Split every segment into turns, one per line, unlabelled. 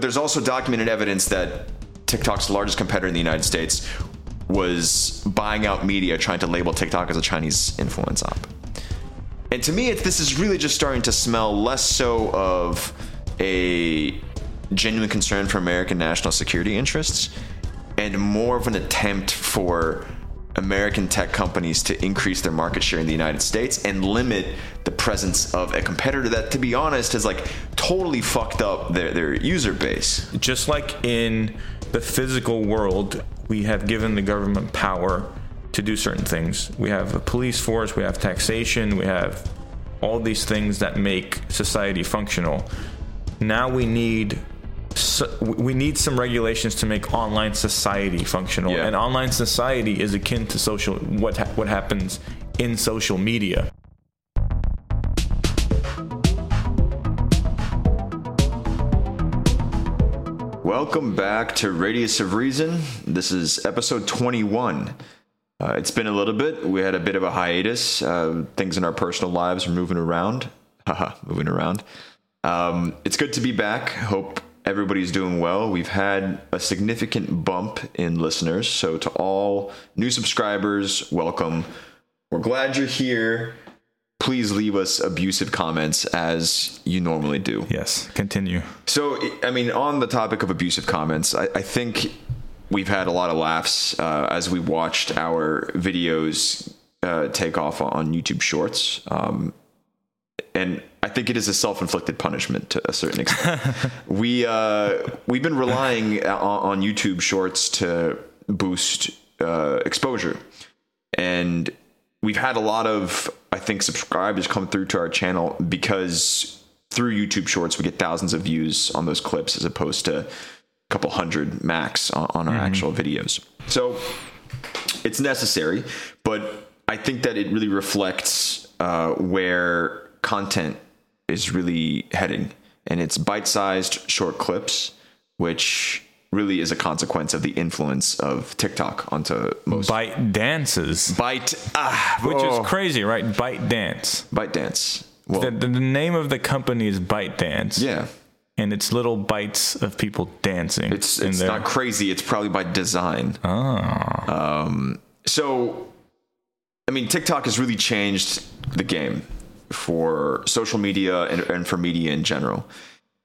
but there's also documented evidence that TikTok's largest competitor in the United States was buying out media trying to label TikTok as a Chinese influence op. And to me, this is really just starting to smell less so of a genuine concern for American national security interests and more of an attempt for American tech companies to increase their market share in the United States and limit the presence of a competitor that, to be honest, has like totally fucked up their, their user base.
Just like in the physical world, we have given the government power to do certain things. We have a police force, we have taxation, we have all these things that make society functional. Now we need so we need some regulations to make online society functional.
Yeah.
And online society is akin to social what ha- what happens in social media.
Welcome back to Radius of Reason. This is episode 21. Uh, it's been a little bit. We had a bit of a hiatus. Uh, things in our personal lives are moving around. Haha, moving around. Um, it's good to be back. Hope everybody's doing well. We've had a significant bump in listeners. So, to all new subscribers, welcome. We're glad you're here. Please leave us abusive comments as you normally do.
Yes, continue.
So, I mean, on the topic of abusive comments, I, I think we've had a lot of laughs uh, as we watched our videos uh, take off on YouTube Shorts. Um, and I think it is a self-inflicted punishment to a certain extent. we uh, we've been relying on, on YouTube Shorts to boost uh, exposure, and we've had a lot of I think subscribers come through to our channel because through YouTube Shorts we get thousands of views on those clips as opposed to a couple hundred max on, on our actual videos. So it's necessary, but I think that it really reflects uh, where content is really heading, and it's bite-sized short clips, which really is a consequence of the influence of TikTok onto most
Bite dances,
bite ah
which
oh,
is crazy, right? Bite dance.
bite dance. Well,
The, the, the name of the company is ByteDance.
yeah,
And it's little bites of people dancing.
it's it's not crazy. It's probably by design.
Ah. Um.
So, I mean, TikTok has really changed the game for social media and, and for media in general.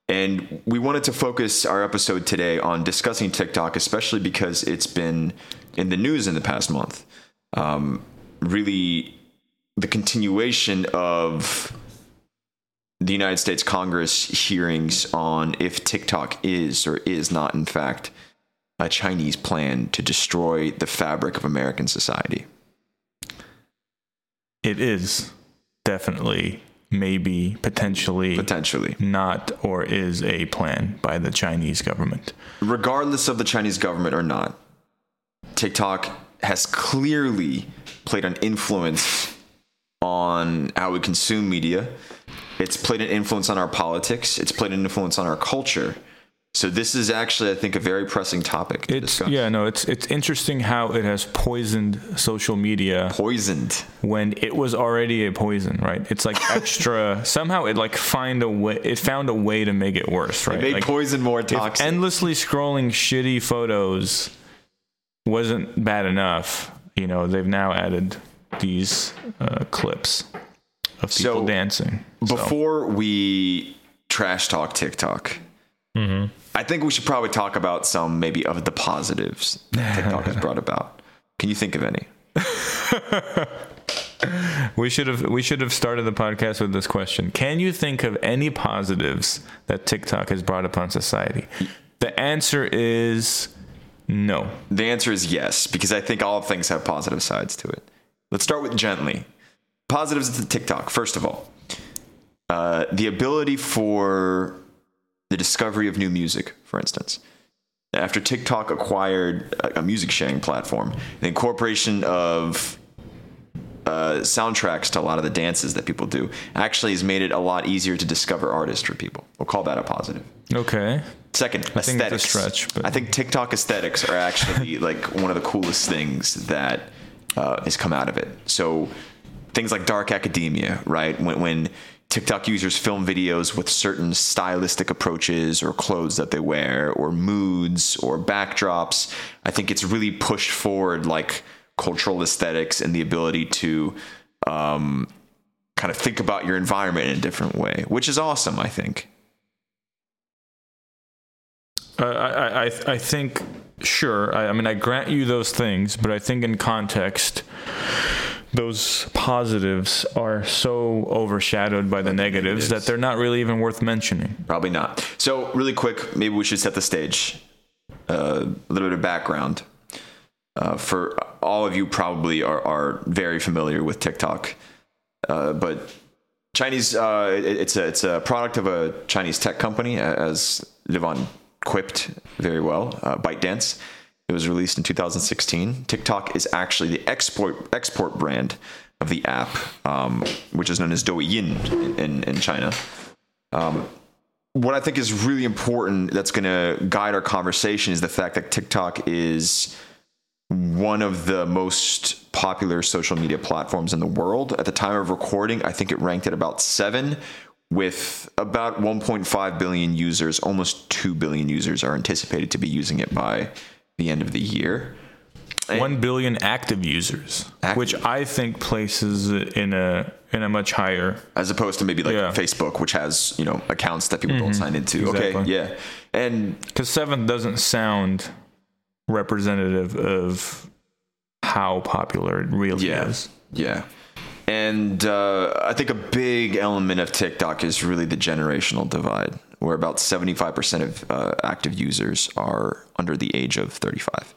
And we wanted to focus our episode today on discussing TikTok, especially because it's been in the news in the past month. Um, really, the continuation of the United States Congress hearings on if TikTok is or is not, in fact, a Chinese plan to destroy the fabric of American society.
It is definitely, maybe, potentially,
Potentially.
not or is a plan by the Chinese government.
Regardless of the Chinese government or not, TikTok has clearly played an influence on how we consume media. It's played an influence on our politics. It's played an influence on our culture. So this is actually, I think, a very pressing topic to
It's
discuss.
yeah, no, it's it's interesting how it has poisoned social media
Poisoned.
when it was already a poison, right? It's like extra somehow it like find a way it found a way to make it worse, right?
It made
like,
poison more toxic.
endlessly scrolling shitty photos wasn't bad enough, you know, they've now added these uh, clips of people
So,
dancing. So,
Before we trash talk TikTok,
Mm-hmm.
I think we should probably talk about some maybe of the positives that TikTok has brought about. Can you think of any?
we should have we should have started the podcast with this question. Can you think of any positives that TikTok has brought upon society? The answer is no.
The answer is yes, because I think all things have positive sides to it. Let's start with gently. Positives to TikTok, first of all. Uh, the ability for the discovery of new music, for instance. After TikTok acquired a, music sharing platform, the incorporation of uh, soundtracks to a lot of the dances that people do actually has made it a lot easier to discover artists for people. We'll call that a positive.
Okay.
Second,
think it's a stretch, but-
I think TikTok aesthetics are actually like one of the coolest things that uh, has come out of it. So things like dark academia, right? When when TikTok users film videos with certain stylistic approaches or clothes that they wear or moods or backdrops. I think it's really pushed forward like cultural aesthetics and the ability to um, kind of think about your environment in a different way, which is awesome, I think.
Uh, I, I, I think, sure. I, I mean, I grant you those things, but I think in context, those positives are so overshadowed by the negatives that they're not really even worth mentioning.
Probably not. So, really quick, maybe we should set the stage. Uh, a little bit of background. Uh, for all of you, probably are, are very familiar with TikTok, uh, but Chinese. Uh, it, it's a it's a product of a Chinese tech company, as Levon quipped very well. Uh, ByteDance. It was released in 2016. TikTok is actually the export export brand of the app, um, which is known as Douyin in, in, in China. Um, what I think is really important that's going to guide our conversation is the fact that TikTok is one of the most popular social media platforms in the world. At the time of recording, I think it ranked at about seven, with about 1.5 billion users. Almost 2 billion users are anticipated to be using it by the end of the year.
One billion active users,
Active.
which I think places it in a in a much higher.
as opposed to maybe like
Yeah.
Facebook, which has you know accounts that people don't sign into. Okay, yeah, and
Because seven doesn't sound representative of how popular it really
yeah,
is.
yeah, and uh, I think a big element of TikTok is really the generational divide, where about seventy five percent of uh, active users are under the age of thirty five.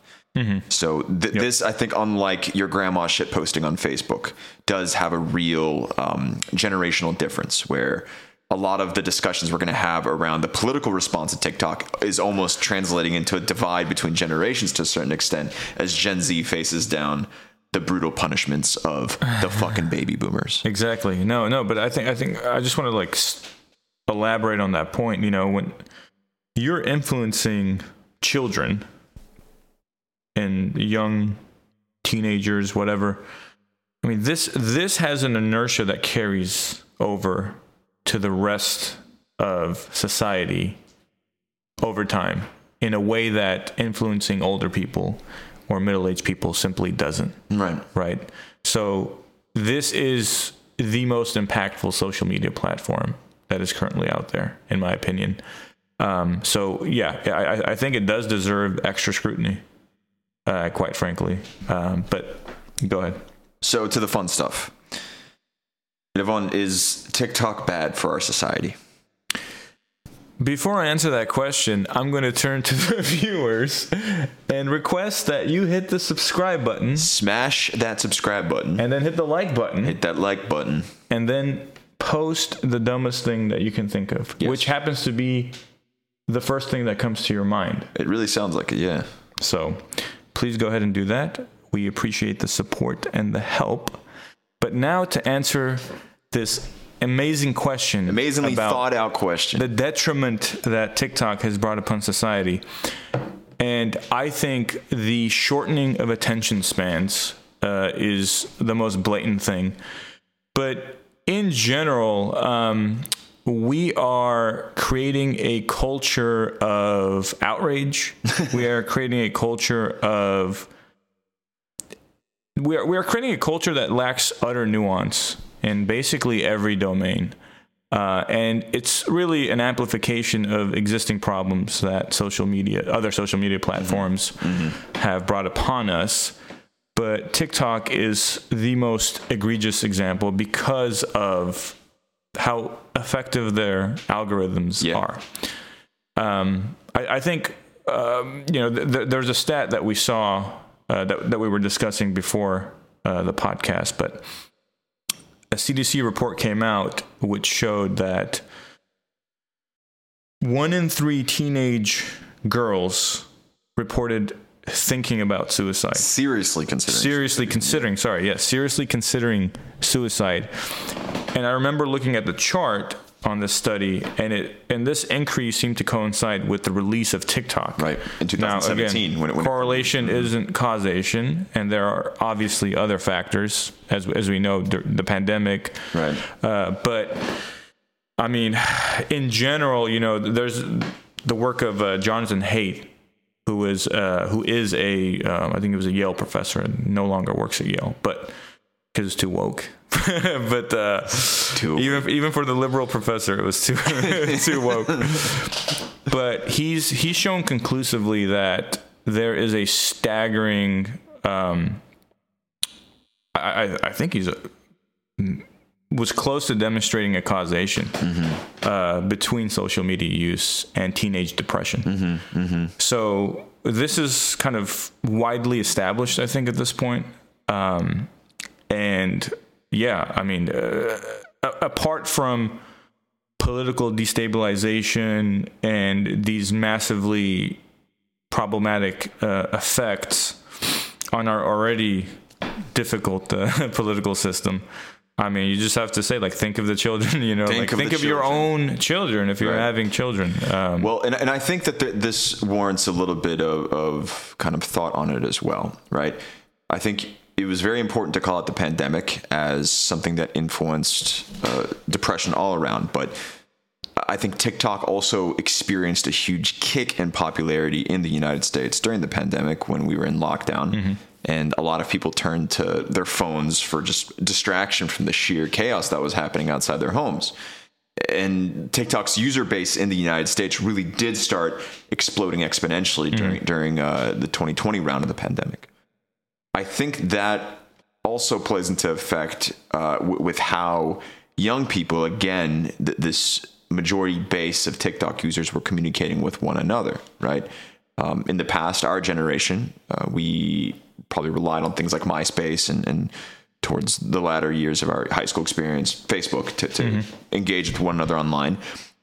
So th- this, I think, unlike your grandma shit posting on Facebook, does have a real um, generational difference where a lot of the discussions we're going to have around the political response to TikTok is almost translating into a divide between generations to a certain extent as Gen Z faces down the brutal punishments of the fucking baby boomers.
Exactly. No, no, but I think I think I just want to like s- elaborate on that point. You know, when you're influencing children and young teenagers, whatever. I mean, this this has an inertia that carries over to the rest of society over time in a way that influencing older people or middle-aged people simply doesn't
Right.
right? So this is the most impactful social media platform that is currently out there, in my opinion. Um, so yeah, I, I- I think it does deserve extra scrutiny, uh, quite frankly. Um, but go ahead.
So to the fun stuff. Levon, is TikTok bad for our society?
Before I answer that question, I'm going to turn to the viewers and request that you hit the subscribe button
Smash that subscribe button.
and then hit the like button
Hit that like button.
and then post the dumbest thing that you can think of,
Yes.
which happens to be the first thing that comes to your mind.
It really sounds like it, yeah.
So please go ahead and do that. We appreciate the support and the help. But now to answer this amazing question
Amazingly thought out question.
the detriment that TikTok has brought upon society. And I think the shortening of attention spans uh, is the most blatant thing. But in general, um, we are creating a culture of outrage. we are creating a culture of. We are, we are creating a culture that lacks utter nuance in basically every domain. Uh, and it's really an amplification of existing problems that social media, other social media platforms have brought upon us. But TikTok is the most egregious example because of how effective their algorithms
Yeah.
are. Um, I, I think um, you know th- th- there's a stat that we saw uh, that that we were discussing before uh, the podcast, but a CDC report came out which showed that one in three teenage girls reported thinking about suicide.
Seriously considering.
seriously considering sorry yes seriously considering suicide. And i remember looking at the chart on this study and it and this increase seemed to coincide with the release of tiktok.
Right, in 2017, when it- when it-
correlation isn't causation and there are obviously other factors as as we know the, the pandemic.
Right.
uh, but I mean, in general, you know, there's the work of uh, Jonathan Haidt, who is uh, who is a um, I think he was a Yale professor and no longer works at Yale, but because it's too woke. but uh,
Too
even even for the liberal professor, it was too too woke. but he's he's shown conclusively that there is a staggering. Um, I I- I think he's a, was close to demonstrating a causation uh, between social media use and teenage depression. So this is kind of widely established, I think, at this point. Um, and yeah, I mean, uh, apart from political destabilization and these massively problematic uh, effects on our already difficult uh, political system. I mean, you just have to say, like, think of the children. You know,
Think
like
of
think of your own children if you're
Right.
having children. Um,
Well, and, and I think that th- this warrants a little bit of, of kind of thought on it as well, right? I think it was very important to call out the pandemic as something that influenced uh, depression all around, but I think TikTok also experienced a huge kick in popularity in the United States during the pandemic when we were in lockdown. And a lot of people turned to their phones for just distraction from the sheer chaos that was happening outside their homes. And TikTok's user base in the United States really did start exploding exponentially during during uh, the 2020 round of the pandemic. I think that also plays into effect uh, w- with how young people, again, th- this majority base of TikTok users were communicating with one another, right? Um, in the past, our generation, uh, we probably relied on things like MySpace and, and towards the latter years of our high school experience, Facebook to, to engage with one another online.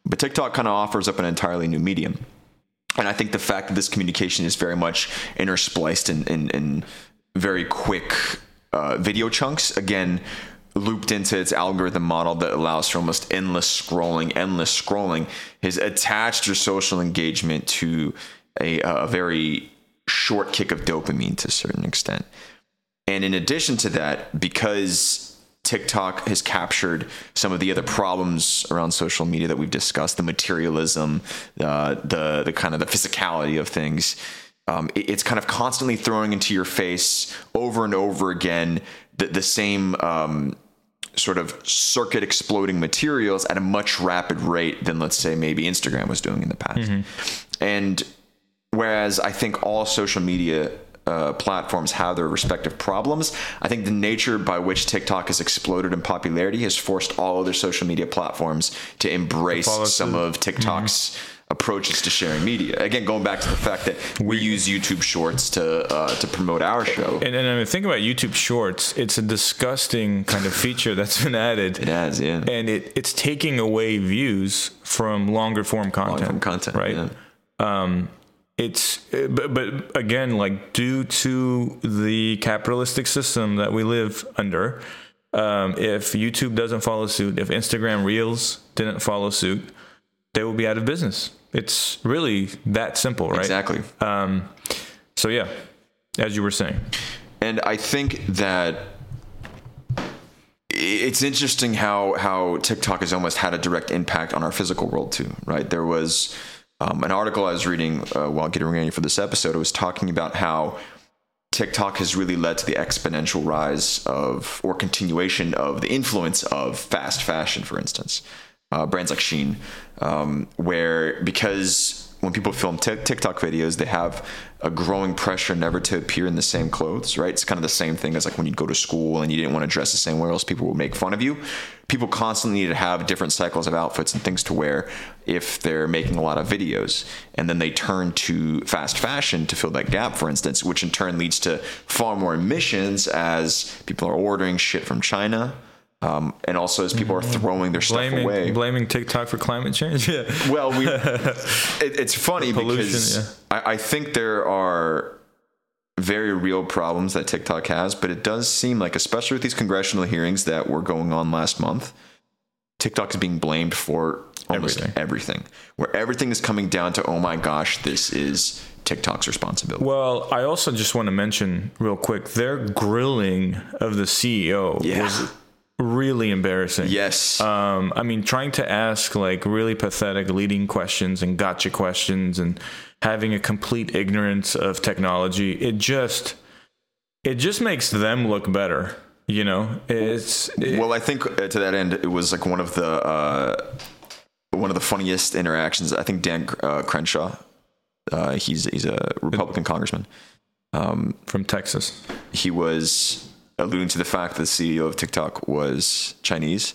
But TikTok kind of offers up an entirely new medium. And I think the fact that this communication is very much interspliced in, in, in very quick uh, video chunks, again, looped into its algorithm model that allows for almost endless scrolling, endless scrolling, has attached your social engagement to a, a very short kick of dopamine to a certain extent. And in addition to that, because TikTok has captured some of the other problems around social media that we've discussed, the materialism, uh, the the kind of the physicality of things, um, it- it's kind of constantly throwing into your face over and over again the, the same um, sort of circuit exploding materials at a much rapid rate than let's say maybe Instagram was doing in the past. And whereas I think all social media uh, platforms have their respective problems, I think the nature by which TikTok has exploded in popularity has forced all other social media platforms to embrace
follow
some of TikTok's approaches to sharing media. Again, going back to the fact that we use YouTube Shorts to uh, to promote our show.
and, and I mean, think about YouTube Shorts. It's a disgusting kind of feature that's been added.
It has, yeah.
and it, it's taking away views from longer form content.
Longer form content,
right?
yeah.
Um, it's but, but again, like due to the capitalistic system that we live under, um, if YouTube doesn't follow suit, if Instagram Reels didn't follow suit, they will be out of business. It's really that simple, right?
Exactly.
Um, so yeah, as you were saying,
And I think that it's interesting how how TikTok has almost had a direct impact on our physical world too, right? There was um, an article I was reading uh, while getting ready for this episode. It was talking about how TikTok has really led to the exponential rise of or continuation of the influence of fast fashion, for instance, uh, brands like Shein, um, where because when people film Tik TikTok videos, they have a growing pressure never to appear in the same clothes, right? It's kind of the same thing as like when you'd go to school and you didn't want to dress the same way, or else people would make fun of you. People constantly need to have different cycles of outfits and things to wear if they're making a lot of videos. And then they turn to fast fashion to fill that gap, for instance, which in turn leads to far more emissions as people are ordering shit from China. Um, and also as people are throwing their stuff
blaming
away.
blaming TikTok for climate change. Yeah.
Well, we it, it's funny because
yeah.
I, I think there are very real problems that TikTok has, but it does seem like, especially with these congressional hearings that were going on last month, TikTok is being blamed for almost
Everything.
everything. Where everything is coming down to, oh my gosh, this is TikTok's responsibility.
Well, I also just want to mention real quick their grilling of the CEO
Yeah.
was really embarrassing.
Yes.
Um, I mean, trying to ask like really pathetic leading questions and gotcha questions and having a complete ignorance of technology, it just it just makes them look better. You know, it's it,
well, I think uh, to that end, it was like one of the uh, one of the funniest interactions. I think Dan uh, Crenshaw, uh, he's he's a Republican congressman.
um, from Texas.
He was alluding to the fact that the CEO of TikTok was Chinese,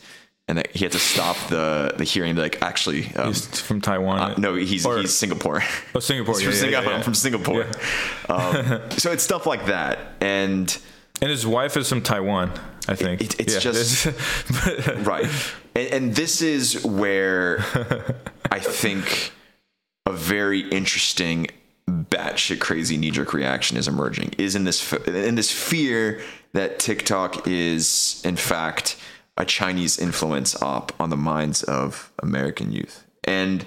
and that he had to stop the the hearing. Like, actually, um,
He's from Taiwan.
no, he's
Or-
he's Singapore.
oh, Singapore. Yeah,
from
yeah,
Singapore.
yeah,
I'm from Singapore. Um, so it's stuff like that, and
And his wife is from Taiwan, I think.
It- it's just- right and, and this is where i think a very interesting batshit crazy knee-jerk reaction is emerging is in this in this fear that tiktok is in fact a chinese influence op on the minds of american youth. And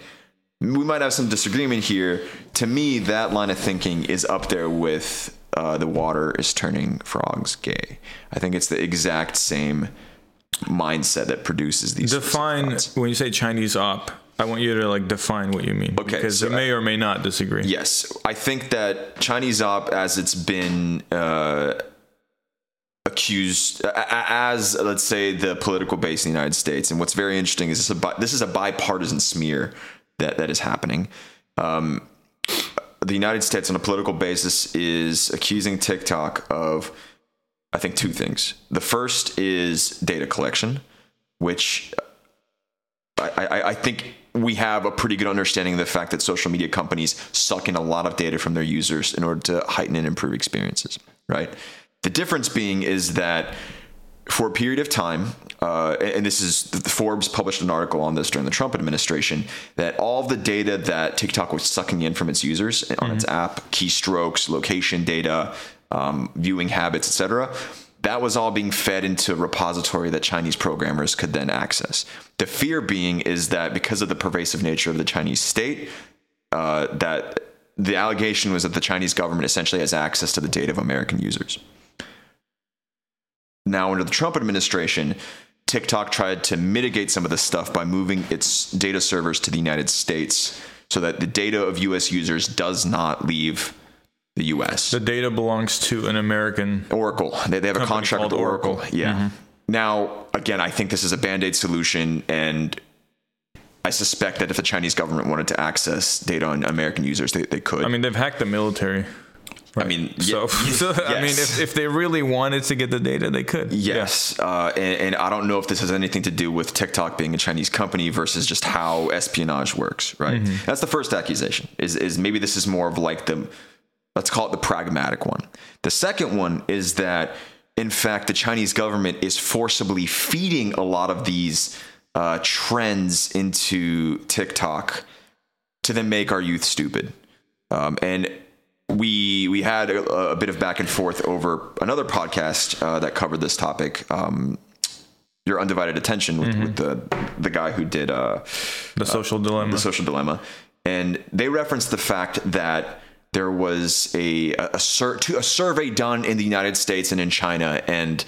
we might have some disagreement here. To me that line of thinking is up there with uh, the water is turning frogs gay. I think it's the exact same mindset that produces these
define when you say Chinese op. I want you to like define what you mean.
Okay,
because
so
may or may not disagree.
Yes, I think that Chinese op, as it's been uh, accused, a- as let's say the political base in the United States, and what's very interesting is this, a, bi- this is a bipartisan smear that that is happening. Um, the United States, on a political basis, is accusing TikTok of, I think, two things. The first is data collection, which I, I, I think we have a pretty good understanding of the fact that social media companies suck in a lot of data from their users in order to heighten and improve experiences, right? The difference being is that for a period of time, uh, and this is the Forbes published an article on this during the Trump administration, that all the data that TikTok was sucking in from its users on its app, keystrokes, location data, um, viewing habits, etc., that was all being fed into a repository that Chinese programmers could then access. The fear being is that because of the pervasive nature of the Chinese state, uh, that the allegation was that the Chinese government essentially has access to the data of American users. Now, under the Trump administration, TikTok tried to mitigate some of this stuff by moving its data servers to the United States so that the data of US users does not leave the US.
The data belongs to an American.
Oracle. They, they have a contract with Oracle.
Oracle. Mm-hmm.
Yeah. Now, again, I think this is a band aid solution, and I suspect that if the Chinese government wanted to access data on American users, they, they could.
I mean, they've hacked the military.
I mean,
So, so I mean, if, if they really wanted to get the data, they could.
Yes, uh, and, and I don't know if this has anything to do with TikTok being a Chinese company versus just how espionage works. Right.
Mm-hmm.
That's the first accusation. Is is maybe this is more of like the let's call it the pragmatic one. The second one is that in fact the Chinese government is forcibly feeding a lot of these uh, trends into TikTok to then make our youth stupid. Um, and we we had a, a bit of back and forth over another podcast uh, that covered this topic. Um, your undivided attention with, with the the guy who did uh,
The social dilemma.
the social dilemma, and they referenced the fact that there was a a, sur- a survey done in the United States and in China, and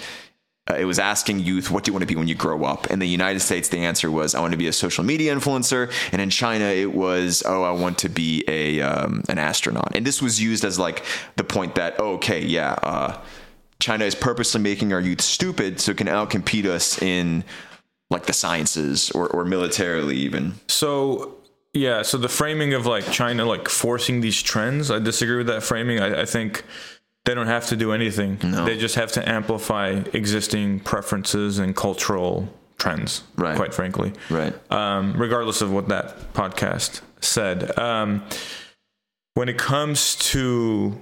uh, it was asking youth, "What do you want to be when you grow up?" In the United States, the answer was, "I want to be a social media influencer," and in China, it was, "Oh, I want to be a um, an astronaut." And this was used as like the point that, oh, okay, yeah. Uh, China is purposely making our youth stupid so it can outcompete us in like the sciences or, or militarily even.
So yeah, so the framing of like China like forcing these trends, I disagree with that framing. I, I think they don't have to do anything. They just have to amplify existing preferences and cultural trends.
Right.
Quite frankly,
Right.
um, regardless of what that podcast said. Um, when it comes to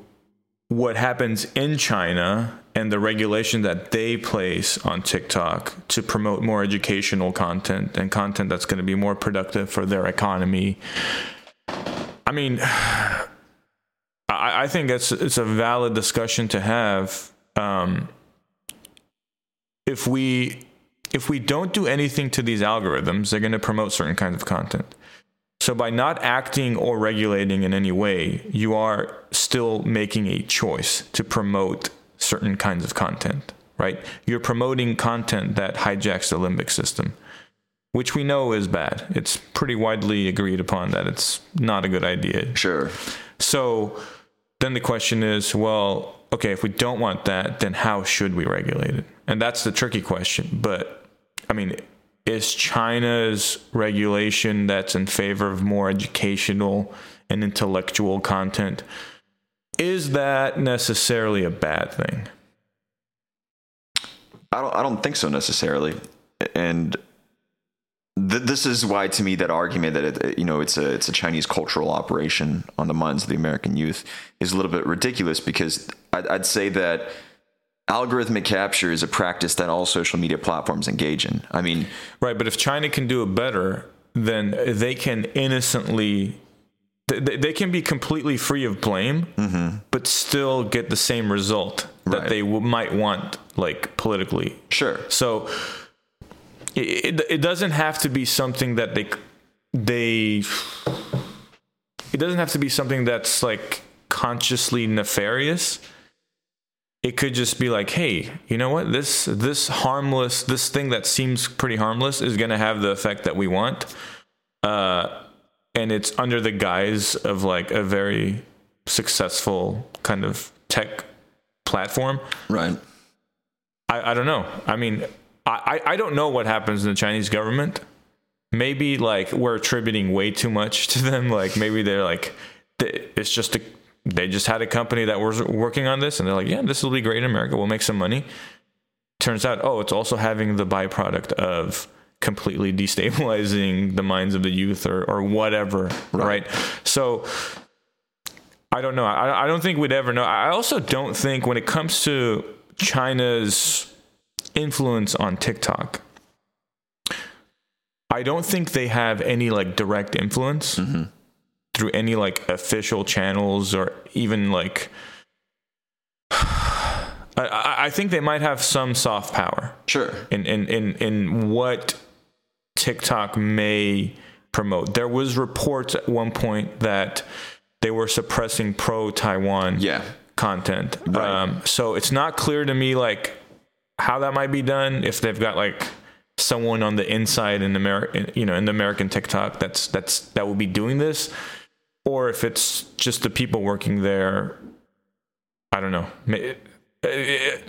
what happens in China and the regulation that they place on TikTok to promote more educational content and content that's going to be more productive for their economy. I mean, I, I think it's it's a valid discussion to have. Um, if we if we don't do anything to these algorithms, they're going to promote certain kinds of content. So by not acting or regulating in any way, you are still making a choice to promote certain kinds of content. right? You're promoting content that hijacks the limbic system, which we know is bad. It's pretty widely agreed upon that it's not a good idea.
Sure.
So then the question is, well, okay, if we don't want that, then how should we regulate it? And that's the tricky question. But I mean, is China's regulation that's in favor of more educational and intellectual content is that necessarily a bad thing?
I don't. I don't think so necessarily. And th- this is why, to me, that argument that it, you know it's a it's a Chinese cultural operation on the minds of the American youth is a little bit ridiculous because I'd, I'd say that algorithmic capture is a practice that all social media platforms engage in. I mean,
right. But if China can do it better, then they can innocently they, they can be completely free of blame, mm-hmm. but still get the same result that right. they w- might want, like politically.
Sure.
So it, it doesn't have to be something that they they. It doesn't have to be something that's like consciously nefarious. It could just be like, hey, you know what? This this harmless, this thing that seems pretty harmless is going to have the effect that we want. Uh, and it's under the guise of like a very successful kind of tech platform.
Right.
I, I don't know. I mean, I, I don't know what happens in the Chinese government. Maybe like we're attributing way too much to them. Like maybe they're like, it's just a, they just had a company that was working on this and they're like, yeah, this will be great in America. We'll make some money. Turns out, oh, it's also having the byproduct of completely destabilizing the minds of the youth or, or whatever. Right. right? So I don't know. I, I don't think we'd ever know. I also don't think when it comes to China's influence on TikTok, I don't think they have any like direct influence mm-hmm. Through any like official channels or even like. I, I think they might have some soft power.
Sure.
In in in in what TikTok may promote. There was reports at one point that they were suppressing pro Taiwan
yeah.
content. Right. Um, so it's not clear to me like how that might be done if they've got like someone on the inside in America, you know, in the American TikTok that's that's that will be doing this, or if it's just the people working there. I don't know.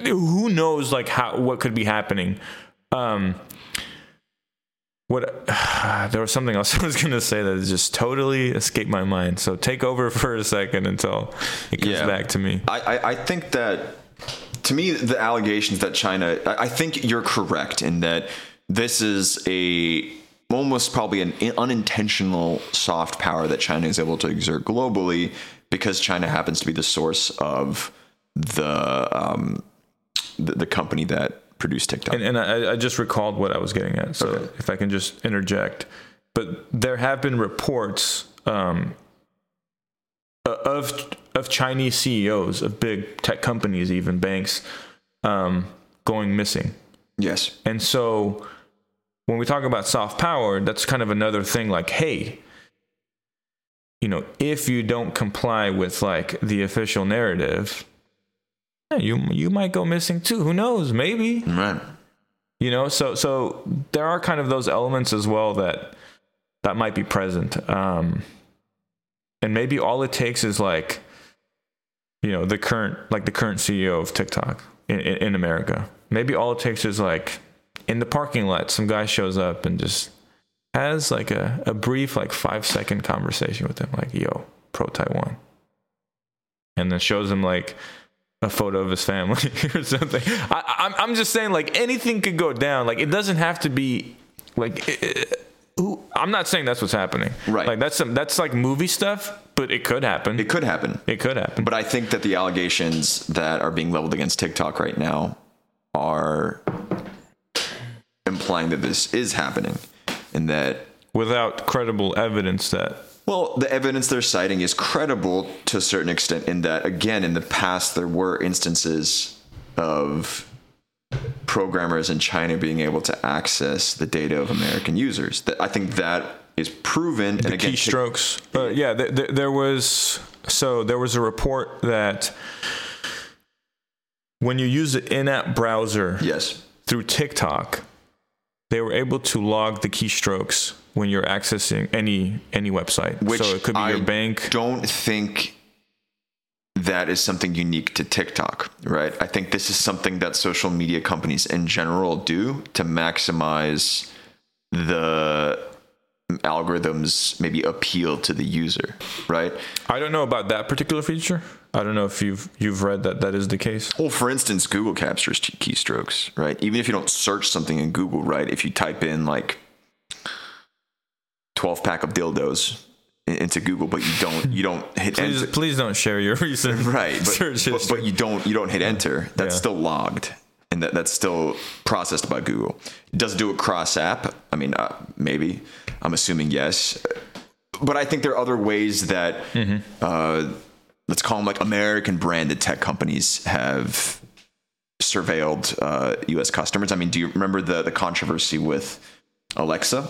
Who knows like how what could be happening. Um, what there was something else I was going to say that just totally escaped my mind. So take over for a second until it comes yeah. back to me.
I, I, I, think that to me the allegations that China I, I think you're correct in that this is a almost probably an unintentional soft power that China is able to exert globally because China happens to be the source of the um, the, the company that produced TikTok.
And, and I, I, just recalled what I was getting at. So okay. if I can just interject, but there have been reports um, of of Chinese CEOs of big tech companies, even banks, um, going missing.
Yes.
And so when we talk about soft power, that's kind of another thing. Like, hey, you know, if you don't comply with like the official narrative, you you might go missing too. Who knows? Maybe.
Right.
You know, so so there are kind of those elements as well that that might be present. Um, and maybe all it takes is like, you know, the current like the current CEO of TikTok in, in, in America. Maybe all it takes is like in the parking lot, some guy shows up and just has like a, a brief like five second conversation with him, like, yo, pro Taiwan. And then shows him like a photo of his family or something. I, am I'm, I'm just saying, like anything could go down. Like it doesn't have to be like. It, I'm not saying that's what's happening.
Right.
Like that's some that's like movie stuff, but it could happen.
It could happen.
It could happen.
But I think that the allegations that are being leveled against TikTok right now are implying that this is happening and that
without credible evidence that
well, the evidence they're citing is credible to a certain extent, in that, again, in the past, there were instances of programmers in China being able to access the data of American users. That I think that is proven.
The and again, keystrokes. uh, yeah, th- th- there was so there was a report that when you use the in-app browser
Yes.
through TikTok, they were able to log the keystrokes when you're accessing any any website.
Which
so it could be
I
your bank.
Don't think that is something unique to TikTok, right? I think this is something that social media companies in general do to maximize the algorithms maybe appeal to the user, right?
I don't know about that particular feature. I don't know if you've you've read that that is the case.
Well, for instance, Google captures key- keystrokes, right? Even if you don't search something in Google, right? If you type in like 12 pack of dildos into Google, but you don't you don't hit
Please,
enter.
please don't share your recent
right but,
search
but, but you don't you don't hit enter that's
Yeah.
still logged and that, that's still processed by google it does do it cross app i mean uh, maybe i'm assuming yes but i think there are other ways that
Mm-hmm.
uh, let's call them like american branded tech companies have surveilled uh, us customers i mean do you remember the the controversy with alexa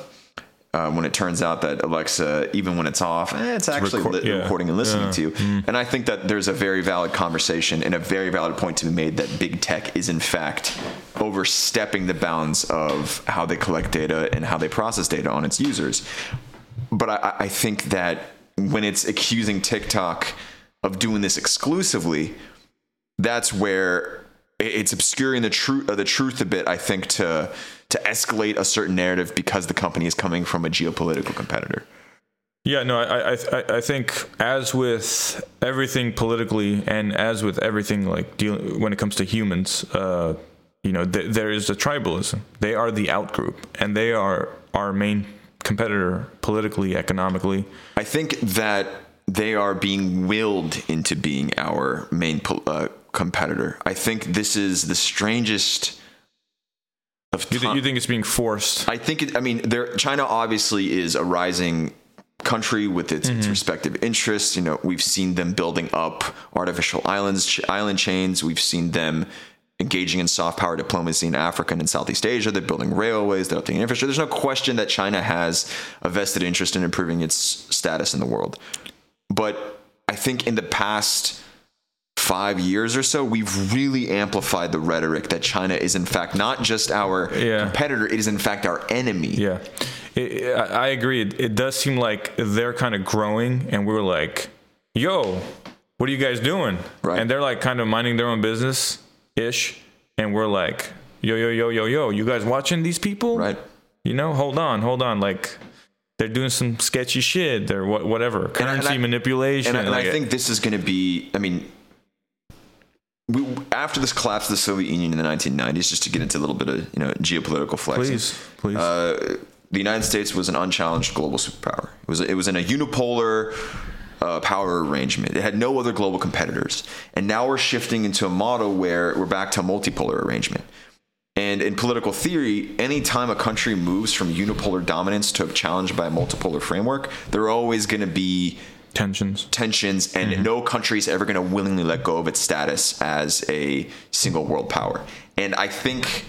uh, when it turns out that Alexa, even when it's off, eh, it's actually
record-
li-
yeah.
recording and listening
Yeah.
to you. And I think that there's a very valid conversation and a very valid point to be made that big tech is in fact overstepping the bounds of how they collect data and how they process data on its users. But I, I think that when it's accusing TikTok of doing this exclusively, that's where it's obscuring the truth uh, the truth a bit. I think to to escalate a certain narrative because the company is coming from a geopolitical competitor.
Yeah, no, I, I, I- think as with everything politically, and as with everything like deal, when it comes to humans, uh, you know, th- there is a tribalism. They are the outgroup, and they are our main competitor politically, economically.
I think that they are being willed into being our main uh, competitor. I think this is the strangest of
You, th- you think it's being forced?
I think it, I mean there China obviously is a rising country with its, its respective interests. You know, we've seen them building up artificial islands, ch- island chains. We've seen them engaging in soft power diplomacy in Africa and in Southeast Asia. They're building railways, they're building infrastructure. There's no question that China has a vested interest in improving its status in the world. But I think in the past five years or so, we've really amplified the rhetoric that China is in fact not just our
Yeah.
competitor, it is in fact our enemy.
Yeah, it, I I agree. It, it does seem like they're kind of growing, and we're like, "Yo, what are you guys doing?"
Right.
And they're like kind of minding their own business ish, and we're like, "Yo, yo, yo, yo, yo, you guys watching these people?"
Right.
You know, hold on, hold on, like. They're doing some sketchy shit. They're what, whatever
And I- and
currency
I-
manipulation.
And, I- and
like
I think this is going to be, I mean, we, after this collapse of the Soviet Union in the 1990s, just to get into a little bit of you know geopolitical flexing.
please, please.
Uh, the United States was an unchallenged global superpower. It was it was in a unipolar uh, power arrangement. It had no other global competitors, and now we're shifting into a model where we're back to a multipolar arrangement. And in political theory, anytime a country moves from unipolar dominance to a challenged by a multipolar framework, there are always going to be
tensions.
tensions, and no country is ever going to willingly let go of its status as a single world power. And I think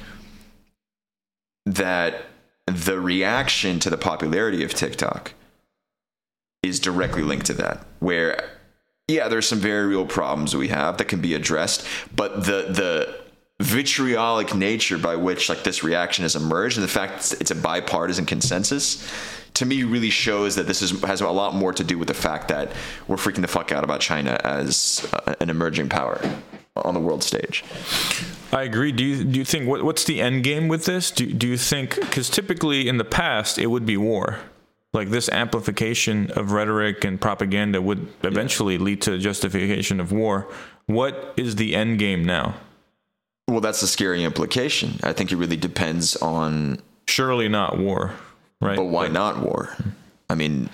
that the reaction to the popularity of TikTok is directly linked to that, where yeah, there's some very real problems we have that can be addressed, but the the vitriolic nature by which like this reaction has emerged and the fact it's- a bipartisan consensus to me really shows that this is has a lot more to do with the fact that we're freaking the fuck out about China as uh, an emerging power on the world stage.
I agree. Do you do you think what what's the end game with this? Do do you think because typically in the past it would be war, like this amplification of rhetoric and propaganda would eventually lead to justification of war. What is the end game now?
Well, that's the scary implication. I think it really depends on
Surely not war, right?
But why not war? I mean,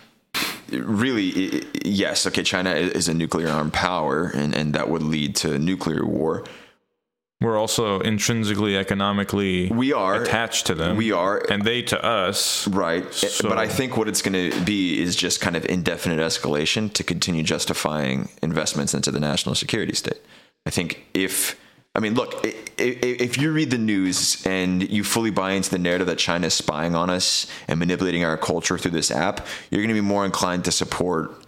really, yes. Okay, China is a nuclear armed power, and, and that would lead to nuclear war.
We're also intrinsically economically
We are
attached to them.
We are
and they to us.
right,
So-
but I think what it's going to be is just kind of indefinite escalation to continue justifying investments into the national security state. I think if I mean, look, if you read the news and you fully buy into the narrative that China is spying on us and manipulating our culture through this app, you're going to be more inclined to support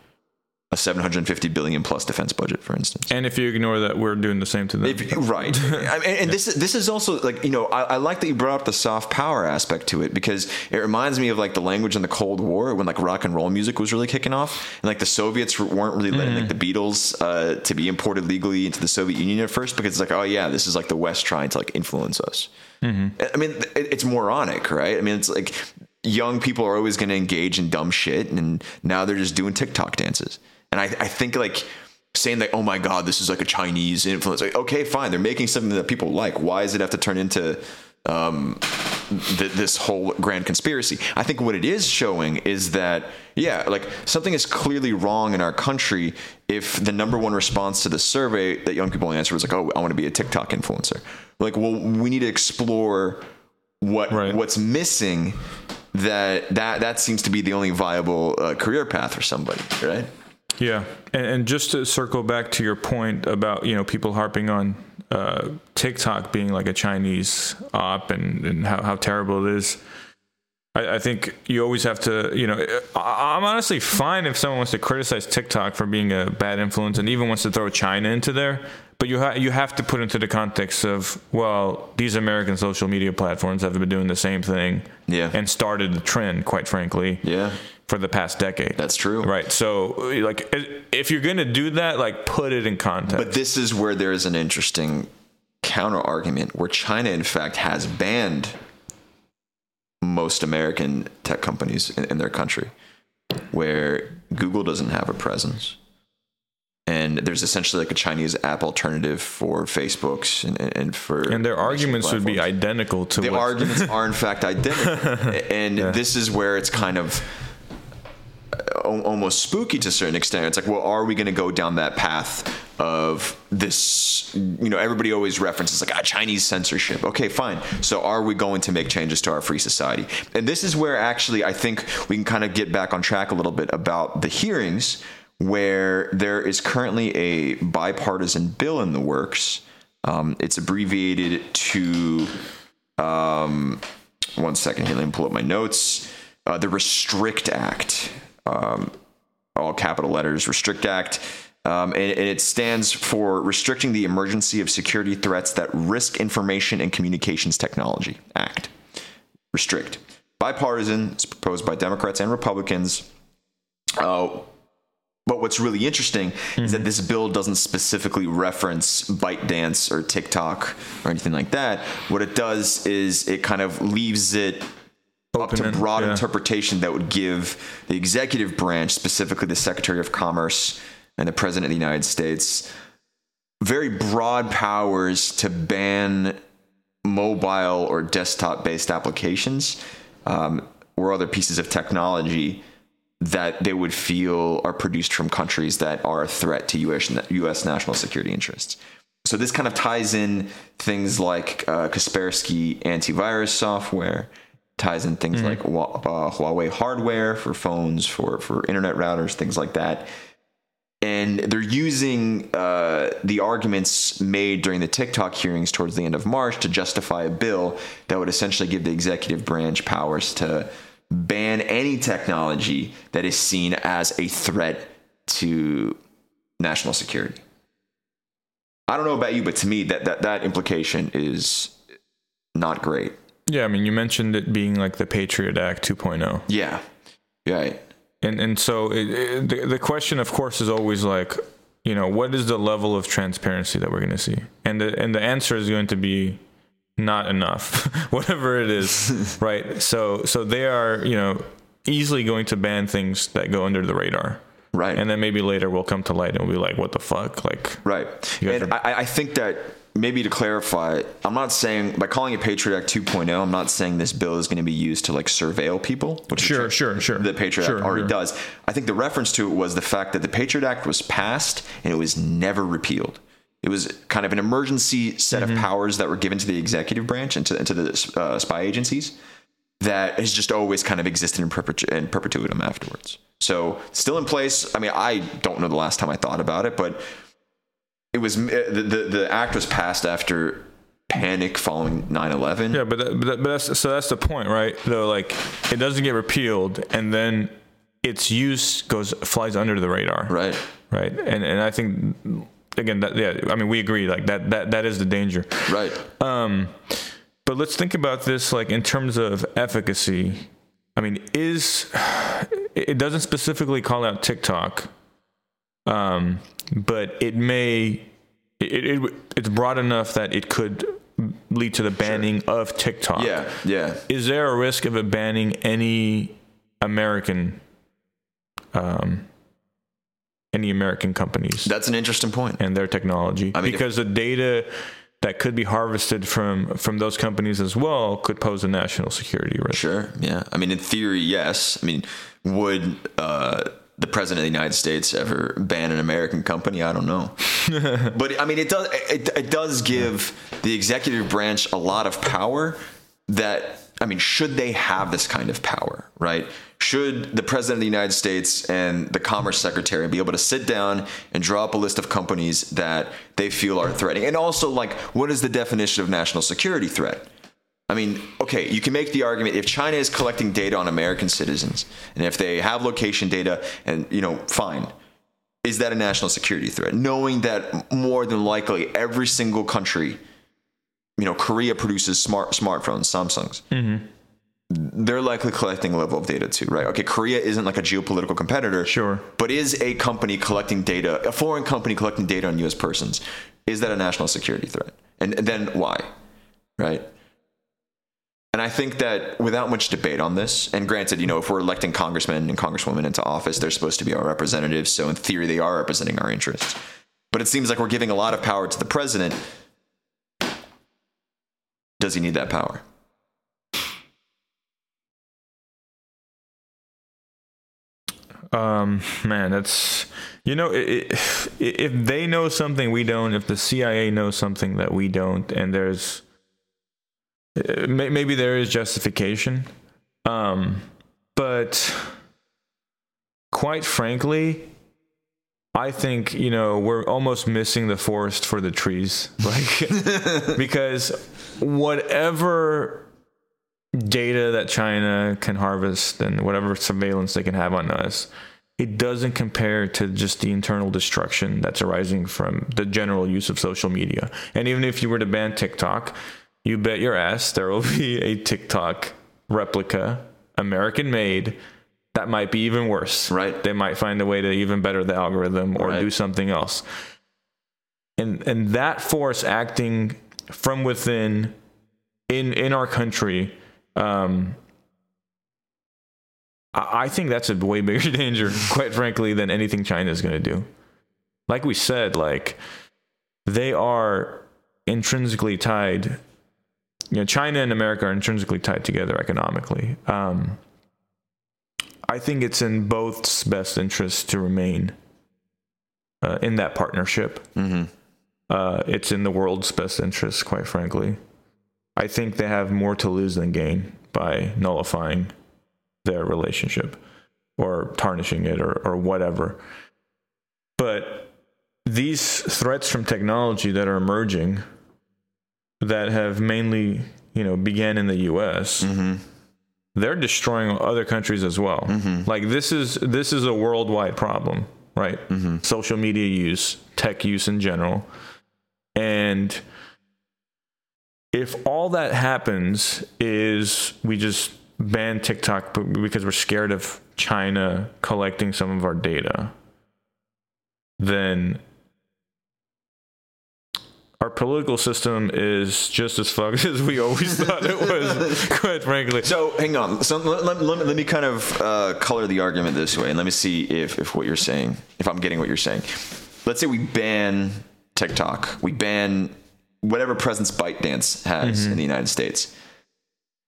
a 750 billion plus defense budget, for instance.
And if you ignore that, we're doing the same to them.
If, right, I mean, and this is this is also like you know I, I, like that you brought up the soft power aspect to it because it reminds me of like the language in the Cold War when like rock and roll music was really kicking off and like the Soviets weren't really letting mm. like the Beatles uh, to be imported legally into the Soviet Union at first because it's like oh yeah this is like the West trying to like influence us. Mm-hmm. I mean it, it's moronic, right? I mean it's like young people are always going to engage in dumb shit and now they're just doing TikTok dances. And I, I think like saying that, oh my God, this is like a Chinese influence. Like, okay, fine. They're making something that people like. Why does it have to turn into um, th- this whole grand conspiracy? I think what it is showing is that, yeah, like something is clearly wrong in our country if the number one response to the survey that young people answered was like, oh, I want to be a TikTok influencer. Like, well, we need to explore what right. what's missing that that that seems to be the only viable uh, career path for somebody, right?
Yeah, and, and, just to circle back to your point about you know people harping on uh, TikTok being like a Chinese op and, and how, how terrible it is. I, I think you always have to, you know, I, I'm honestly fine if someone wants to criticize TikTok for being a bad influence and even wants to throw China into there. But you ha- you have to put into the context of well, these American social media platforms have been doing the same thing,
yeah,
and started the trend, quite frankly,
yeah,
for the past decade.
That's true.
Right. So, like, if you're going to do that, like, put it in context.
But this is where there is an interesting counter argument where China, in fact, has banned most American tech companies in, in their country, where Google doesn't have a presence. And there's essentially like a Chinese app alternative for Facebooks and, and for
and their arguments would be identical to
the arguments are in fact identical, and yeah. this is where it's kind of almost spooky to a certain extent. It's like, well, are we going to go down that path of this? You know, everybody always references like ah, Chinese censorship. Okay, fine. So are we going to make changes to our free society? And this is where actually I think we can kind of get back on track a little bit about the hearings, where there is currently a bipartisan bill in the works. Um, it's abbreviated to. Um, one second here. Let me pull up my notes. Uh, the Restrict Act um, all capital letters, Restrict Act. Um, and, and, it stands for Restricting the Emergency of Security Threats That Risk Information and Communications Technology Act. Restrict. Bipartisan, it's proposed by Democrats and Republicans. Uh, but what's really interesting mm-hmm. is that mm-hmm. this bill doesn't specifically reference ByteDance or TikTok or anything like that. What it does is it kind of leaves it up to broad yeah. interpretation that would give the executive branch, specifically the Secretary of Commerce and the President of the United States, very broad powers to ban mobile or desktop based applications um, or other pieces of technology that they would feel are produced from countries that are a threat to US, US national security interests. So this kind of ties in things like uh, Kaspersky antivirus software ties in things mm-hmm. like uh, Huawei hardware for phones, for for internet routers, things like that. And they're using uh, the arguments made during the TikTok hearings towards the end of March to justify a bill that would essentially give the executive branch powers to ban any technology that is seen as a threat to national security. I don't know about you, but to me, that, that, that implication is not great.
Yeah, I mean, you mentioned it being like the Patriot Act 2.0.
Yeah, right.
And and so it, it, the the question, of course, is always like, you know, what is the level of transparency that we're going to see? And the and the answer is going to be not enough, whatever it is, right? So so they are, you know, easily going to ban things that go under the radar.
Right.
And then maybe later we'll come to light and we'll be like, what the fuck? Like,
right. And are- I, I think that maybe to clarify, I'm not saying by calling it Patriot Act 2.0, I'm not saying this bill is going to be used to like surveil people.
Which sure, sure, sure.
The Patriot
sure,
Act already
sure.
does. I think the reference to it was the fact that the Patriot Act was passed and it was never repealed. It was kind of an emergency set mm-hmm. of powers that were given to the executive branch and to, and to the uh, spy agencies that has just always kind of existed in, perpetu- in afterwards. So still in place. I mean, I don't know the last time I thought about it, but it was uh, the, the, the act was passed after panic following 9-11
yeah but, that, but, that, but that's so that's the point right though like it doesn't get repealed and then its use goes flies under the radar.
Right.
Right. And and I think again that yeah, I mean we agree like that that that is the danger.
Right.
Um but let's think about this like in terms of efficacy. I mean, is it doesn't specifically call out TikTok, um, but it may it, it it's broad enough that it could lead to the banning of TikTok.
Yeah. Yeah.
Is there a risk of it banning any American, um, any American companies
That's an interesting point.
and their technology?
I mean, if-
because the data that could be harvested from from those companies as well could pose a national security risk.
Sure. Yeah. I mean, in theory, yes. I mean, would uh, the president of the United States ever ban an American company? I don't know. but I mean, it does. It, it does give the executive branch a lot of power. That I mean, should they have this kind of power, right? Should the president of the United States and the commerce secretary be able to sit down and draw up a list of companies that they feel are threatening? And also, like, what is the definition of national security threat? I mean, okay, you can make the argument if China is collecting data on American citizens and if they have location data and, you know, fine. Is that a national security threat? Knowing that more than likely every single country, you know, Korea produces smart smartphones, Samsungs. Mm-hmm. They're likely collecting a level of data too, right? Okay, Korea isn't like a geopolitical competitor.
Sure.
But is a company collecting data, a foreign company collecting data on US persons, is that a national security threat? And, and then why? Right? And I think that without much debate on this, and granted, you know, if we're electing congressmen and congresswomen into office, they're supposed to be our representatives. So in theory, they are representing our interests. But it seems like we're giving a lot of power to the president. Does he need that power?
Um, man, that's you know, i i if they know something we don't, if the CIA knows something that we don't, and there's maybe there is justification, um, but quite frankly, I think you know we're almost missing the forest for the trees, like because whatever data that China can harvest and whatever surveillance they can have on us, it doesn't compare to just the internal destruction that's arising from the general use of social media. And even if you were to ban TikTok, you bet your ass there will be a TikTok replica, American made. That might be even worse.
Right.
They might find a way to even better the algorithm or
Right.
do something else. And and that force acting from within in in our country um I I think that's a way bigger danger, quite frankly, than anything China is going to do. Like we said, like they are intrinsically tied. You know, China and America are intrinsically tied together economically. Um, I think it's in both's best interest to remain uh, in that partnership.
Mm-hmm.
Uh, it's in the world's best interest, quite frankly. I think they have more to lose than gain by nullifying their relationship or tarnishing it or, or whatever. But these threats from technology that are emerging that have mainly, you know, began in the US,
Mm-hmm.
they're destroying other countries as well. Like this is this is a worldwide problem, right? Social media use, tech use in general. And if all that happens is we just ban TikTok because we're scared of China collecting some of our data, then our political system is just as fucked as we always thought it was, quite frankly.
So hang on. So let, let, let me, let me kind of uh, color the argument this way, and let me see if, if what you're saying, if I'm getting what you're saying. Let's say we ban TikTok, we ban whatever presence ByteDance has
Mm-hmm.
in the United States.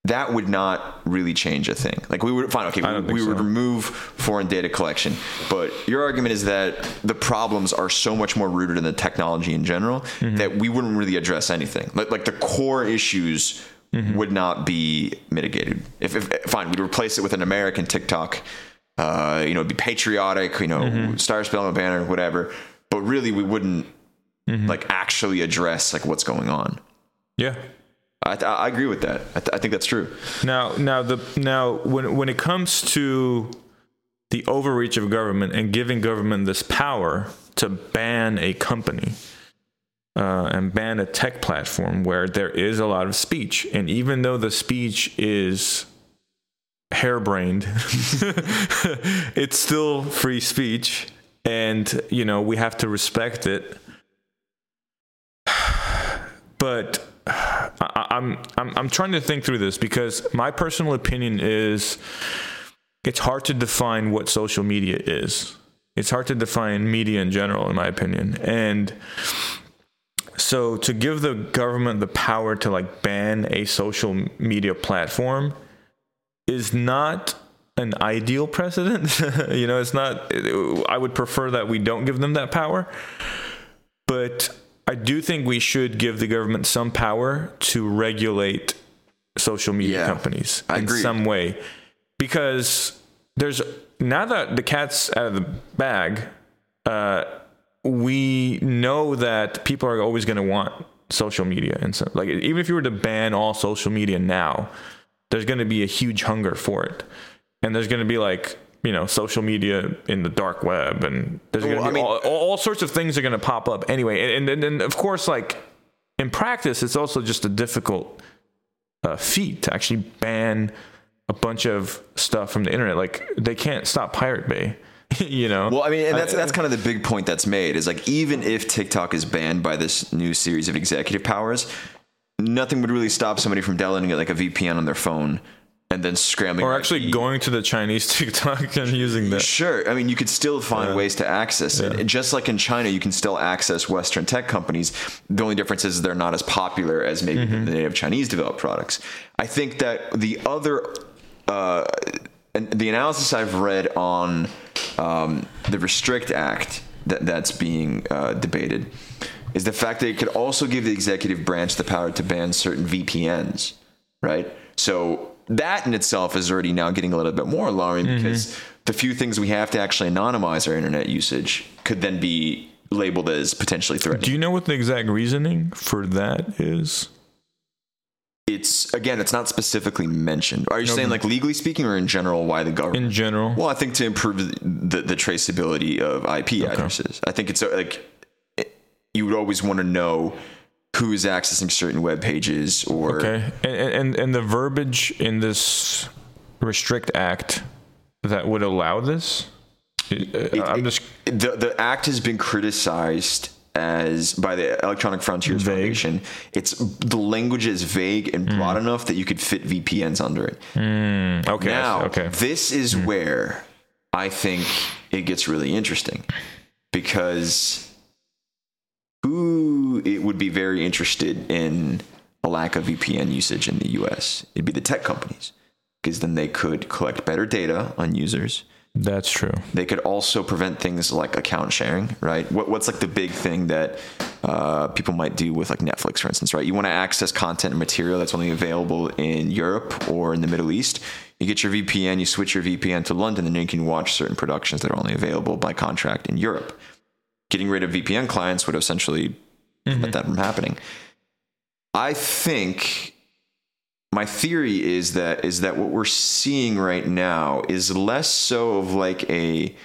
That would not really change a thing. Like we would fine, okay, we, we would
so.
remove foreign data collection, but your argument is that the problems are so much more rooted in the technology in general
Mm-hmm.
that we wouldn't really address anything. Like like the core issues
Mm-hmm.
would not be mitigated. If, if fine, we'd replace it with an American TikTok. Uh, you know, it'd be patriotic. You know,
Mm-hmm.
Star Spangled Banner, whatever. But really, we wouldn't
Mm-hmm.
like actually address like what's going on.
Yeah.
I, I agree with that. I, th- I think that's true.
Now, now the now when when it comes to the overreach of government and giving government this power to ban a company uh, and ban a tech platform where there is a lot of speech. And even though the speech is harebrained, it's still free speech. And, you know, we have to respect it. But I, I'm, I'm I'm trying to think through this because my personal opinion is it's hard to define what social media is. It's hard to define media in general, in my opinion. And so to give the government the power to like ban a social media platform is not an ideal precedent. you know, it's not, I would prefer that we don't give them that power. But I do think we should give the government some power to regulate social media
Yeah,
companies
I
in
agree.
some way. Because there's now that the cat's out of the bag uh, we know that people are always going to want social media. And so like even if you were to ban all social media now there's going to be a huge hunger for it. And there's going to be like you know social media in the dark web and there's going to be
I mean-
all, all, sorts of things are going to pop up anyway. And, and and of course like in practice it's also just a difficult uh, feat to actually ban a bunch of stuff from the internet. Like they can't stop pirate bay you know?
Well, I mean, and that's that's kind of the big point that's made is like even if TikTok is banned by this new series of executive powers, nothing would really stop somebody from downloading like a VPN on their phone and then scrambling.
or actually going to the chinese tiktok and using that
Sure. I mean, you could still find ways to access it. And Just like in China, you can still access Western tech companies. The only difference is they're not as popular as maybe
Mm-hmm.
the native Chinese developed products. I think that the other, uh, the analysis I've read on um, the Restrict Act that, that's being uh, debated is the fact that it could also give the executive branch the power to ban certain VPNs, right? So that in itself is already now getting a little bit more alarming because the few things we have to actually anonymize our internet usage could then be labeled as potentially threatening.
do you know what the exact reasoning for that is
it's again, it's not specifically mentioned. Are you saying like legally speaking, or in general, why the government?
in general
Well, I think to improve the, the traceability of IP addresses. I think it's uh, like you would always want to know who is accessing certain web pages or
okay. And, and and the verbiage in this restrict act that would allow this? Uh, uh i'm just
the the act has been criticized as by the Electronic Frontiers
Vague.
Foundation. It's the language is vague and broad hmm. enough that you could fit VPNs under it. Hmm.
okay
Now,
okay.
this is hmm. where I think it gets really interesting because who it would be very interested in a lack of VPN usage in the US? It'd be the tech companies because then they could collect better data on users.
that's true
They could also prevent things like account sharing, right? What, what's like the big thing that uh, people might do with like Netflix, for instance, right? You want to access content and material that's only available in Europe or in the Middle East. You get your VPN, you switch your VPN to London, and then you can watch certain productions that are only available by contract in Europe. Getting rid of VPN clients would essentially mm-hmm. prevent that from happening. I think my theory is that is that what we're seeing right now is less so of like a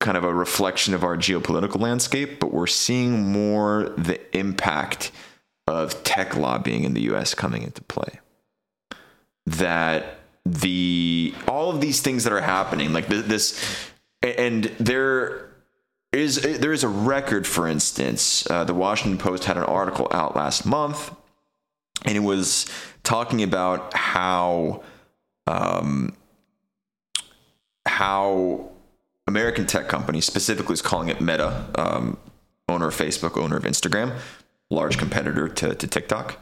kind of a reflection of our geopolitical landscape, but we're seeing more the impact of tech lobbying in the US coming into play. That the all of these things that are happening, like th- this, and there is there is a record, for instance, uh, the Washington Post had an article out last month and it was talking about how um, how American tech companies, specifically is calling it Meta, um, owner of Facebook, owner of Instagram, large competitor to, to TikTok,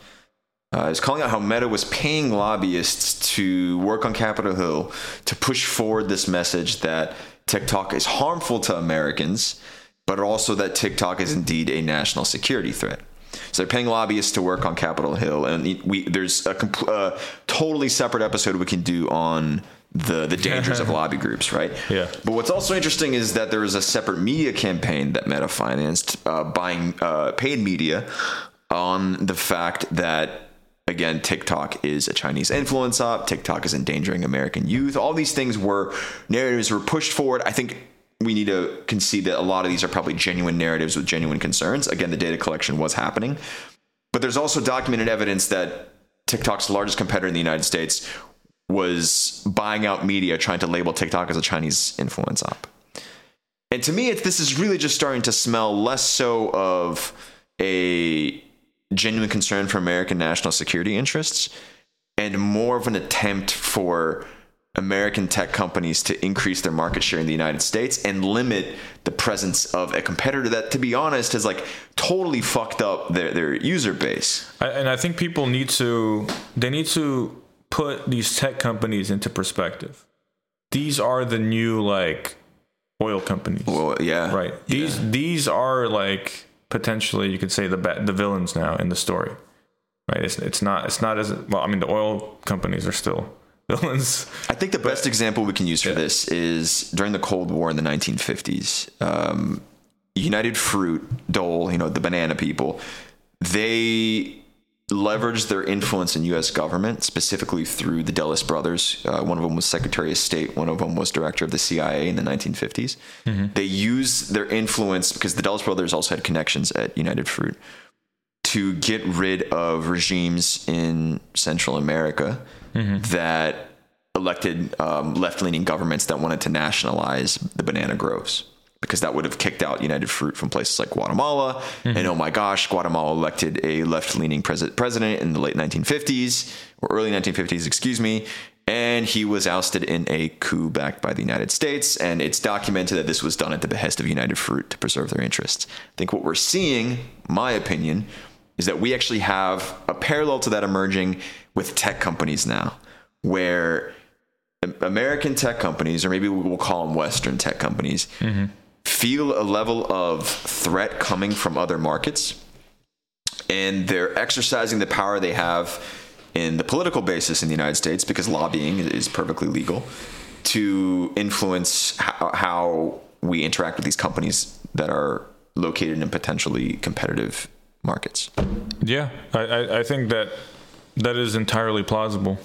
uh, is calling out how Meta was paying lobbyists to work on Capitol Hill to push forward this message that TikTok is harmful to Americans, but also that TikTok is indeed a national security threat. So they're paying lobbyists to work on Capitol Hill, and we there's a compl- uh, totally separate episode we can do on the the dangers of lobby groups, right?
Yeah.
But what's also interesting is that there was a separate media campaign that Meta financed, uh, buying uh, paid media on the fact that again, TikTok is a Chinese influence op. TikTok is endangering American youth. All these things were narratives were pushed forward. I think we need to concede that a lot of these are probably genuine narratives with genuine concerns. Again, the data collection was happening. But there's also documented evidence that TikTok's largest competitor in the United States was buying out media trying to label TikTok as a Chinese influence op. And to me, this is really just starting to smell less so of a genuine concern for American national security interests and more of an attempt for American tech companies to increase their market share in the United States and limit the presence of a competitor that, to be honest, has like totally fucked up their, their user base.
And I think people need to they need to put these tech companies into perspective. These are the new like oil companies.
Well, yeah.
Right. These
yeah.
these are like potentially you could say the the villains now in the story. Right. It's it's not it's not as well. I mean, the oil companies are still villains.
I think the but, best example we can use for yeah. this is during the Cold War in the 1950s. Um, United Fruit, Dole, you know, the banana people, they leveraged their influence in U.S. government, specifically through the Dulles brothers. Uh, one of them was Secretary of State. One of them was director of the CIA in the 1950s. Mm-hmm. They used their influence because the Dulles brothers also had connections at United Fruit to get rid of regimes in Central America mm-hmm. that elected um, left-leaning governments that wanted to nationalize the banana groves because that would have kicked out United Fruit from places like Guatemala. Mm-hmm. And oh my gosh, Guatemala elected a left leaning pres- president in the late 1950s or early 1950s, excuse me. And he was ousted in a coup backed by the United States. And it's documented that this was done at the behest of United Fruit to preserve their interests. I think what we're seeing, my opinion, is that we actually have a parallel to that emerging with tech companies now, where American tech companies, or maybe we'll call them Western tech companies, mm-hmm feel a level of threat coming from other markets and they're exercising the power they have in the political basis in the United States because lobbying is perfectly legal to influence how, we interact with these companies that are located in potentially competitive markets.
Yeah, I, I think that that is entirely plausible.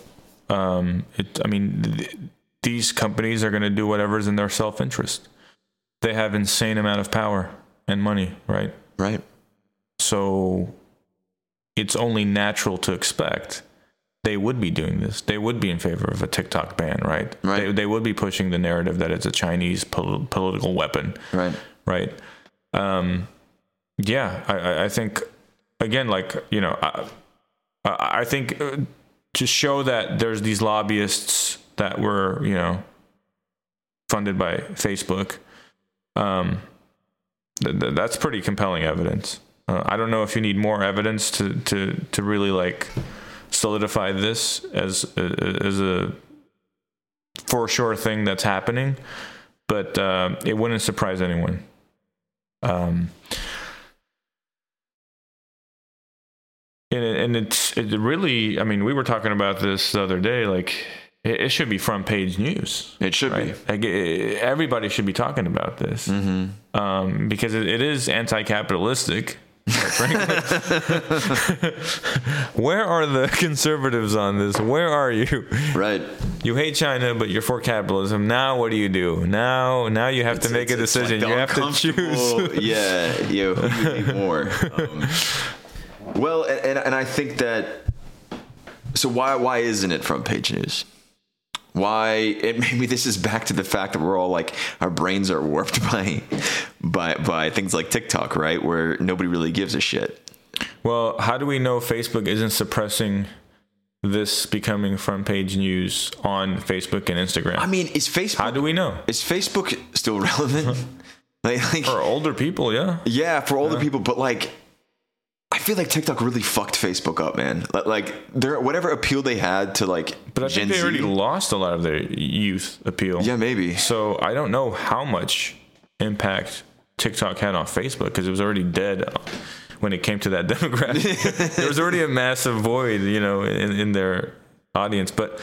Um, it, I mean, th- these companies are going to do whatever's in their self interest they have insane amount of power and money, right?
Right.
So it's only natural to expect they would be doing this. They would be in favor of a TikTok ban, right?
Right.
They, they would be pushing the narrative that it's a Chinese pol- political weapon.
Right.
Right. Um, yeah, I, I think again, like you know, I, I think uh, to show that there's these lobbyists that were you know funded by Facebook um, th- th- that's pretty compelling evidence. Uh, I don't know if you need more evidence to to to really like solidify this as as a for sure thing that's happening, but uh, it wouldn't surprise anyone. Um, and, and it's it really. I mean, we were talking about this the other day. Like, it, it should be front page news.
It should right?
be. Like, everybody should be talking about this mm-hmm. um, because it, it is anti-capitalistic. Where are the conservatives on this? Where are you?
Right.
You hate China, but you're for capitalism. Now, what do you do? Now, now you have it's, to make a decision. Like you have to choose.
yeah, you know, more. Um, well, and, and I think that. So why why isn't it front page news? Why it maybe this is back to the fact that we're all like our brains are warped by by by things like TikTok, right? Where nobody really gives a shit.
Well, how do we know Facebook isn't suppressing this becoming front page news on Facebook and Instagram? I
mean, is Facebook
How do we know?
Is Facebook still relevant?
like, like, for older people, yeah.
Yeah, for older yeah. people, but like feel like TikTok really fucked Facebook up, man. Like their whatever appeal they had to like
But I Gen think they already lost a lot of their youth appeal.
Yeah, maybe.
So I don't know how much impact TikTok had on Facebook because it was already dead when it came to that demographic. there was already a massive void, you know, in, in their audience. But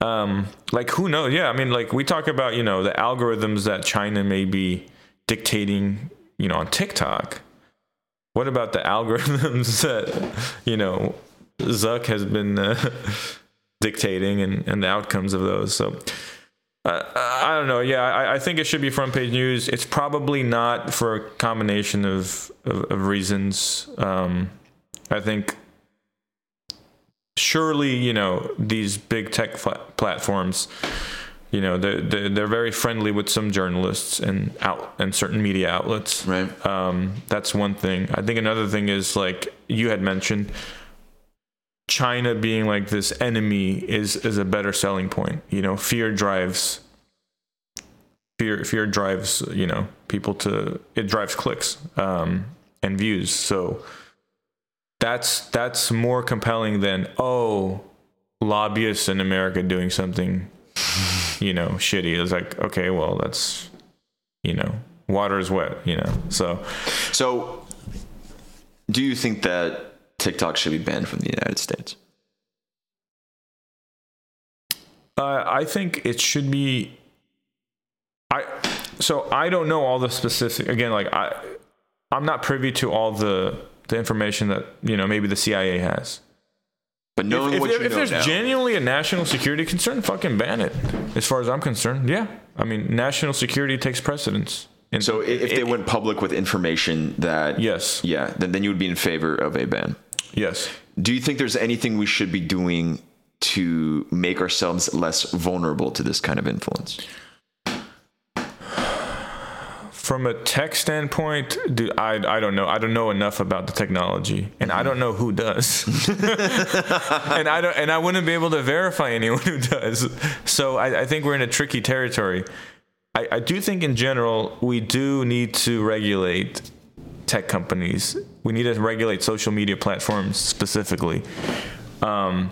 um, like who knows? Yeah, I mean, like we talk about, you know, the algorithms that China may be dictating, you know, on TikTok what about the algorithms that you know Zuck has been uh, dictating and, and the outcomes of those. So uh, I don't know. Yeah, I, I, think it should be front page news. It's probably not for a combination of of, of reasons. Um, I think surely you know these big tech platforms you know they're, they're, they're very friendly with some journalists and out and certain media outlets.
Right.
Um, that's one thing. I think another thing is like you had mentioned china being like this enemy is is a better selling point. You know fear drives fear fear drives you know people to it drives clicks um, and views. So that's that's more compelling than oh lobbyists in america doing something you know, shitty. It's like, okay, well, that's, you know, water is wet, you know. So,
so do you think that TikTok should be banned from the United States?
Uh, I think it should be. I so I don't know all the specific. Again, like I, I'm not privy to all the the information that you know maybe the CIA has.
But knowing
if,
what
if,
you
if
know
there's
now,
genuinely a national security concern, fucking ban it. As far as I'm concerned, yeah. I mean, national security takes precedence.
And so if, if they went public with information that
yes,
yeah, then then you would be in favor of a ban.
Yes.
Do you think there's anything we should be doing to make ourselves less vulnerable to this kind of influence?
From a tech standpoint, I I don't know. I don't know enough about the technology, and I don't know who does. and I don't, and I wouldn't be able to verify anyone who does. So I, I think we're in a tricky territory. I, I do think in general we do need to regulate tech companies. We need to regulate social media platforms specifically. Um,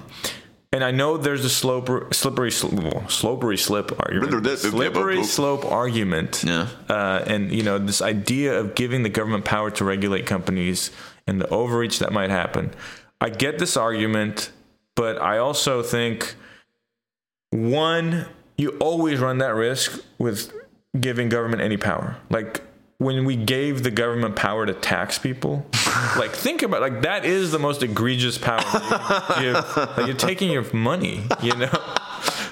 and I know there's a slope, slippery, slippery slip argument. slippery slope argument.
Yeah.
Uh, and you know this idea of giving the government power to regulate companies and the overreach that might happen. I get this argument, but I also think one, you always run that risk with giving government any power. Like when we gave the government power to tax people, like think about like that is the most egregious power. You like you're taking your money, you know.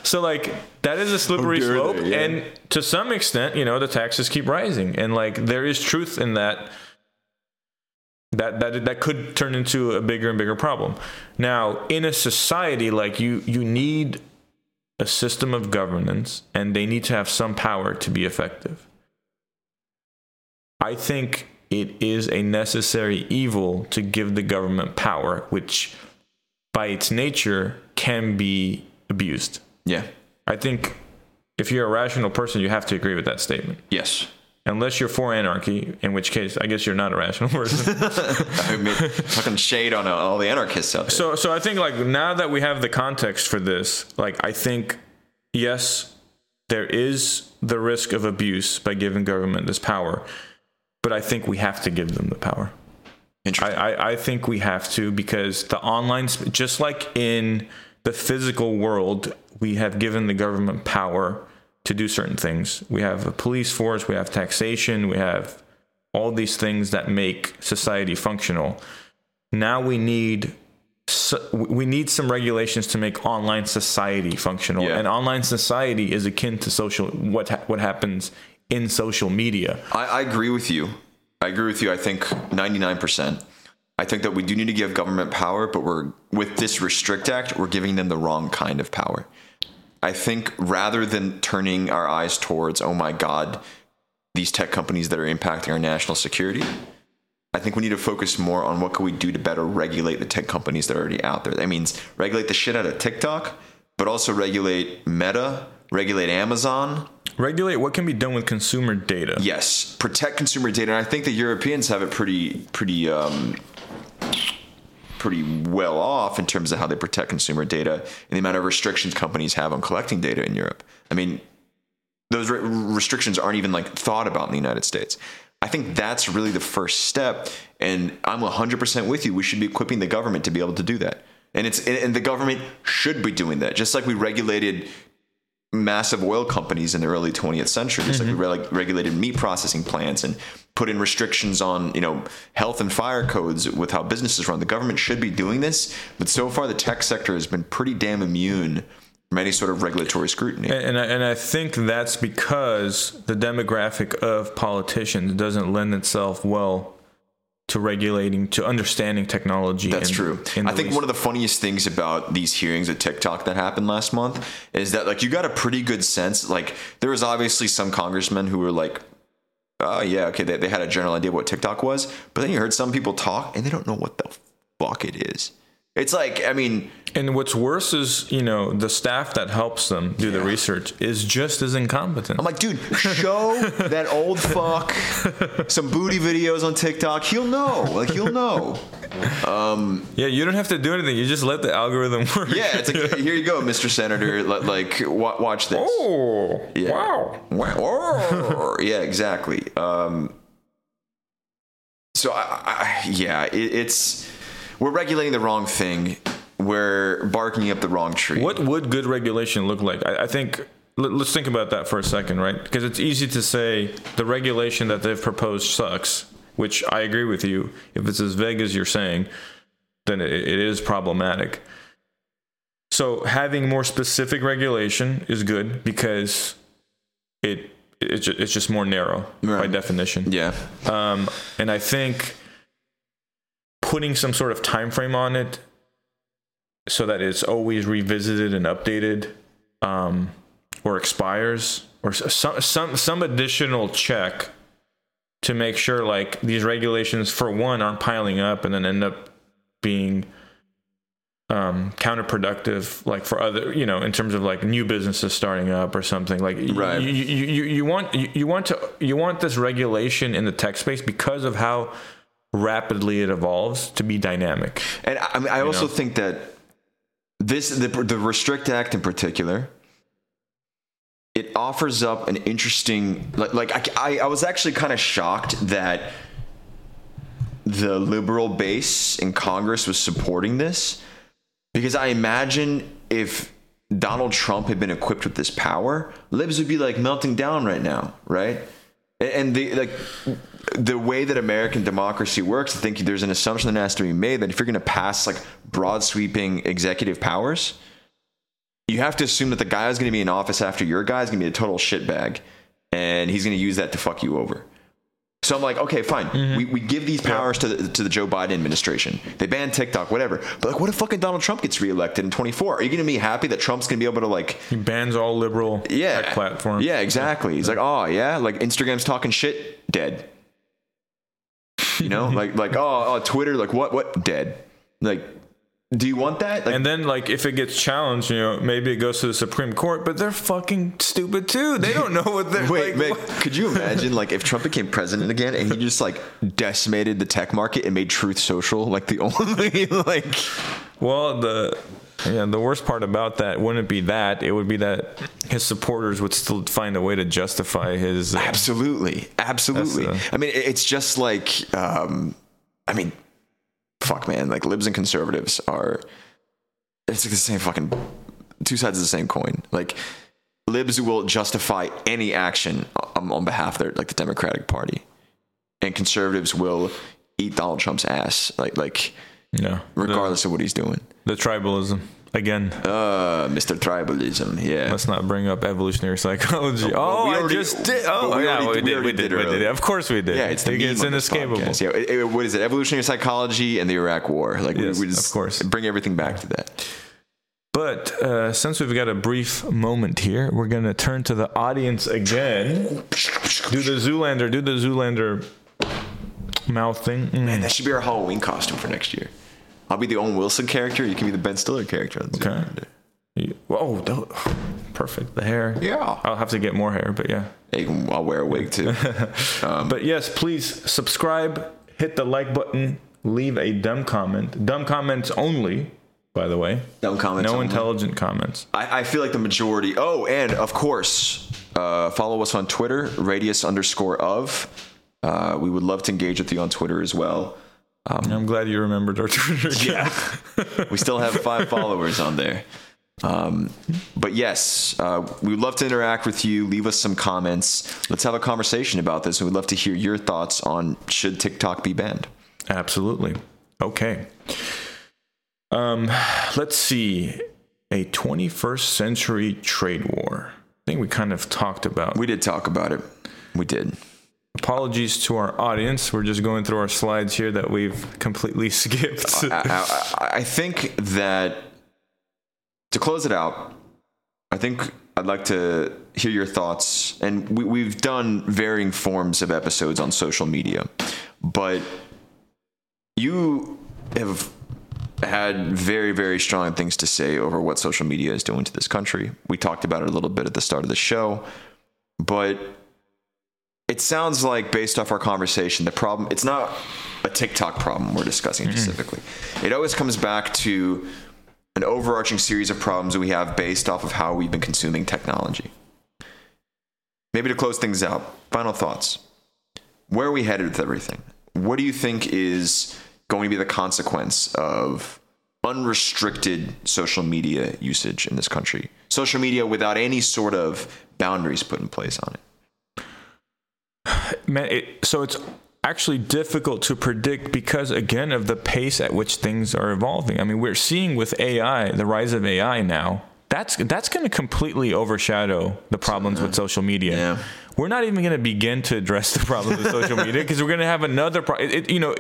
So like that is a slippery slope, yeah. and to some extent, you know, the taxes keep rising, and like there is truth in that. That that that could turn into a bigger and bigger problem. Now, in a society like you, you need a system of governance, and they need to have some power to be effective I think it is a necessary evil to give the government power, which by its nature can be abused.
Yeah.
I think if you're a rational person, you have to agree with that statement.
Yes.
Unless you're for anarchy, in which case I guess you're not a rational person.
I mean, fucking shade on uh, all the anarchists out there.
So, so I think like now that we have the context for this, like I think yes, there is the risk of abuse by giving government this power, but I think we have to give them the power. I, I, I think we have to because the online, just like in the physical world, we have given the government power to do certain things. We have a police force, we have taxation, we have all these things that make society functional. Now we need so we need some regulations to make online society functional. Yeah. And online society is akin to social what ha- what happens in social media.
I, I agree with you. I agree with you. I think 99%. I think that we do need to give government power, but we're with this Restrict Act, we're giving them the wrong kind of power. I think rather than turning our eyes towards, oh my God, these tech companies that are impacting our national security, I think we need to focus more on what can we do to better regulate the tech companies that are already out there. That means regulate the shit out of TikTok, but also regulate Meta, regulate Amazon,
regulate what can be done with consumer data.
Yes, protect consumer data, and I think the Europeans have it pretty pretty um, pretty well off in terms of how they protect consumer data and the amount of restrictions companies have on collecting data in Europe. I mean, those re- restrictions aren't even like thought about in the United States. I think that's really the first step, and I'm 100% with you. We should be equipping the government to be able to do that. And it's and the government should be doing that. Just like we regulated massive oil companies in the early 20th century, just mm-hmm. like we re- regulated meat processing plants and put in restrictions on you know health and fire codes with how businesses run. The government should be doing this, but so far the tech sector has been pretty damn immune from any sort of regulatory scrutiny.
And, and I, and I think that's because the demographic of politicians doesn't lend itself well to regulating, to understanding technology.
That's
in-
true.
in
I think
least-
one of the funniest things about these hearings at TikTok that happened last month is that like you got a pretty good sense. Like there was obviously some congressmen who were like, "Oh yeah, okay," they, they had a general idea of what TikTok was, but then you heard some people talk and they don't know what the fuck it is. It's like, I mean,
And what's worse is, you know, the staff that helps them do the research is just as incompetent.
I'm like, dude, show that old fuck some booty videos on TikTok. He'll know. Like he'll know.
yeah, you don't have to do anything. You just let the algorithm work.
Yeah, it's like here you go, Mr. Senator. Like watch this.
Oh,
Yeah.
wow.
Wow. yeah, exactly. Um, so I, I, yeah, it, it's we're regulating the wrong thing. We're barking up the wrong tree.
What would good regulation look like? I, I think let, let's think about that for a second, right? Because it's easy to say the regulation that they've proposed sucks, which I agree with you. If it's as vague as you're saying, then it, it is problematic. So having more specific regulation is good because it it's it's just more narrow by definition.
Yeah,
Um, and I think putting some sort of time frame on it so that it's always revisited and updated um, or expires or some some some additional check to make sure like these regulations for one aren't piling up and then end up being um counterproductive like for other you know in terms of like new businesses starting up or something like
Right.
you, you, you, you want you, you want to you want this regulation in the tech space because of how rapidly it evolves to be dynamic
and I, I mean, I also
know?
think that this the the Restrict Act in particular. It offers up an interesting, like, like I, I, was actually kind of shocked that the liberal base in Congress was supporting this because I imagine if Donald Trump had been equipped with this power, libs would be like melting down right now, right? And the like the way that American democracy works, I think there's an assumption that has to be made that if you're going to pass like broad sweeping executive powers, you have to assume that the guy who's going to be in office after your guy is going to be a total shitbag, and he's going to use that to fuck you over. So I'm like, okay, fine. Mm-hmm. We, we give these powers to the, to the Joe Biden administration. They ban TikTok, whatever. But like, what if fucking Donald Trump gets reelected in 24? Are you going to be happy that Trump's going to be able to like,
he bans all liberal
yeah,
tech platforms
Yeah, exactly. He's like, oh yeah, like Instagram's talking shit, dead. You know, like like oh, oh Twitter, like what what dead? Like, do you want that? Like,
And then, like, if it gets challenged, you know, maybe it goes to the Supreme Court, but they're fucking stupid too. They don't know what they're
Wait,
like.
Mick, could you imagine like if Trump became president again and he just like decimated the tech market and made Truth Social like the only like
Well, the yeah, the worst part about that wouldn't be that. It would be that his supporters would still find a way to justify his. Uh,
absolutely, absolutely.
That's,
I mean, it's just like um, I mean, fuck, man. Like libs and conservatives are it's like the same fucking two sides of the same coin. Like libs will justify any action on, on behalf of their like the Democratic Party, and conservatives will eat Donald Trump's ass. Like like
yeah,
regardless of what he's doing.
the, the tribalism again.
Uh, Mr. Tribalism. Yeah.
Let's not bring up evolutionary psychology.
well,
Oh,
we
I
already-
just did. Oh,
we
yeah,
already-
we
we
did. We did.
did
We did. Of course we did.
yeah, it's the
It- it's inescapable.
podcast. Yeah, it- it- what is it? Evolutionary psychology and the Iraq War. Like
Yes,
we, we
of course.
bring everything back to that.
But uh, since we've got a brief moment here, we're gonna turn to the audience again. Do the Zoolander. Do the Zoolander mouth thing. Mm.
Man, that should be our Halloween costume for next year. I'll be the Owen Wilson character. You can be the Ben Stiller character. On
Okay.
Zoolander.
Oh, perfect. The hair.
Yeah.
I'll have to get more hair, but yeah.
Hey, I'll wear a wig too.
But yes, please subscribe, hit the like button, leave a dumb comment. Dumb comments only, by the way.
Dumb comments
No
only.
intelligent comments.
I, I feel like the majority. Oh, and of course, uh, follow us on Twitter, radius underscore of. Uh, we would love to engage with you on Twitter as well.
I'm glad you remembered our Twitter. Yeah,
We still have five followers on there. Um, but yes, uh, we would love to interact with you. Leave us some comments. Let's have a conversation about this. And we'd love to hear your thoughts on should TikTok be banned.
Absolutely. Okay. Um, let's see. A 21st century trade war. I think we kind of talked about.
We did talk about it. We did.
Apologies to our audience. We're just going through our slides here that we've completely skipped.
I, I, I think that to close it out, I think I'd like to hear your thoughts. And we, we've done varying forms of episodes on social media, but you have had very, very strong things to say over what social media is doing to this country. We talked about it a little bit at the start of the show, but it sounds like, based off our conversation, the problem it's not a TikTok problem we're discussing mm-hmm. specifically. It always comes back to an overarching series of problems we have based off of how we've been consuming technology. Maybe to close things out, final thoughts. Where are we headed with everything? What do you think is going to be the consequence of unrestricted social media usage in this country? Social media without any sort of boundaries put in place on it.
Man, it, so it's actually difficult to predict because again of the pace at which things are evolving. I mean, we're seeing with AI, the rise of AI now. That's that's going to completely overshadow the problems with social media. Yeah we're not even going to begin to address the problems with social media because we're going to have another problem. You know,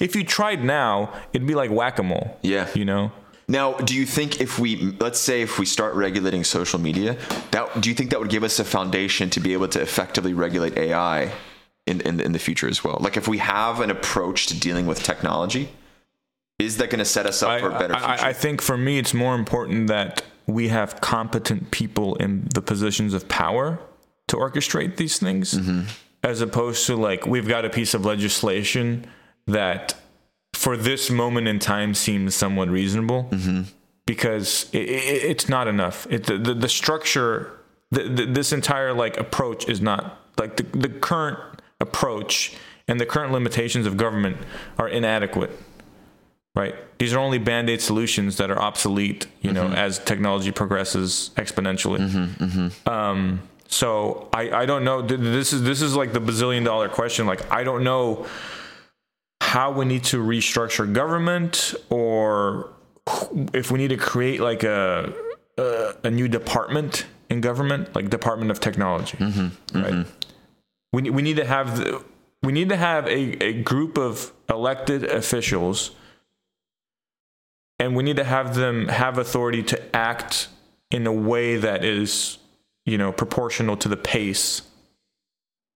if you tried now, it'd be like whack a mole.
Yeah.
You know?
Now, do you think if we, let's say, if we start regulating social media, that do you think that would give us a foundation to be able to effectively regulate AI in, in, in the future as well? Like, if we have an approach to dealing with technology, is that going to set us up
I,
for a better future?
I, I think for me, it's more important that we have competent people in the positions of power to orchestrate these things, mm-hmm. as opposed to like we've got a piece of legislation that for this moment in time seems somewhat reasonable mm-hmm. because it, it, it's not enough. It, the, the, the structure, the, the, this entire like approach is not like the, the current approach and the current limitations of government are inadequate right? These are only band aid solutions that are obsolete, you know, mm-hmm. as technology progresses exponentially. Mm-hmm, mm-hmm. Um, so I, I don't know. This is this is like the bazillion dollar question. Like I don't know how we need to restructure government or if we need to create like a a, a new department in government, like Department of Technology, mm-hmm, right? Mm-hmm. We we need to have the, we need to have a, a group of elected officials and we need to have them have authority to act in a way that is you know, proportional to the pace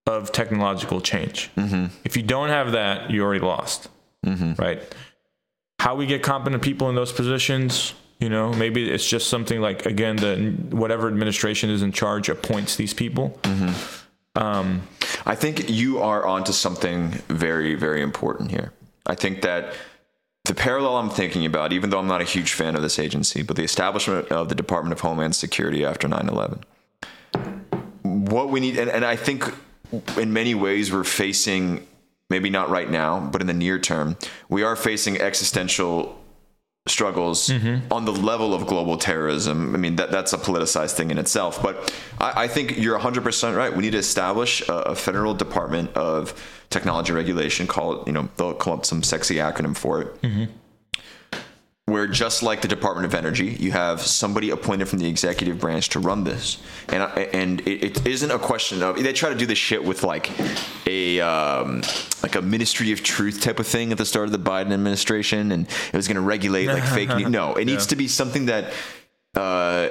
of technological change. Mm-hmm. If you don't have that, you already lost, mm-hmm. right? How we get competent people in those positions, you know, maybe it's just something like again, the whatever administration is in charge appoints these people. Mm-hmm.
Um, I think you are onto something very, very important here. I think that the parallel I'm thinking about, even though I'm not a huge fan of this agency, but the establishment of the Department of Homeland Security after 9 11 what we need, and, and I think in many ways we're facing, maybe not right now, but in the near term, we are facing existential struggles mm-hmm. on the level of global terrorism. I mean, that that's a politicized thing in itself. But I, I think you're 100% right. We need to establish a, a, federal department of technology regulation. Call it, you know, they'll come up some sexy acronym for it. Mm-hmm where just like the Department of Energy, you have somebody appointed from the executive branch to run this, and and it, it isn't a question of they try to do this shit with like a um, like a Ministry of Truth type of thing at the start of the Biden administration, and it was going to regulate like fake news. No, it needs yeah. to be something that. Uh,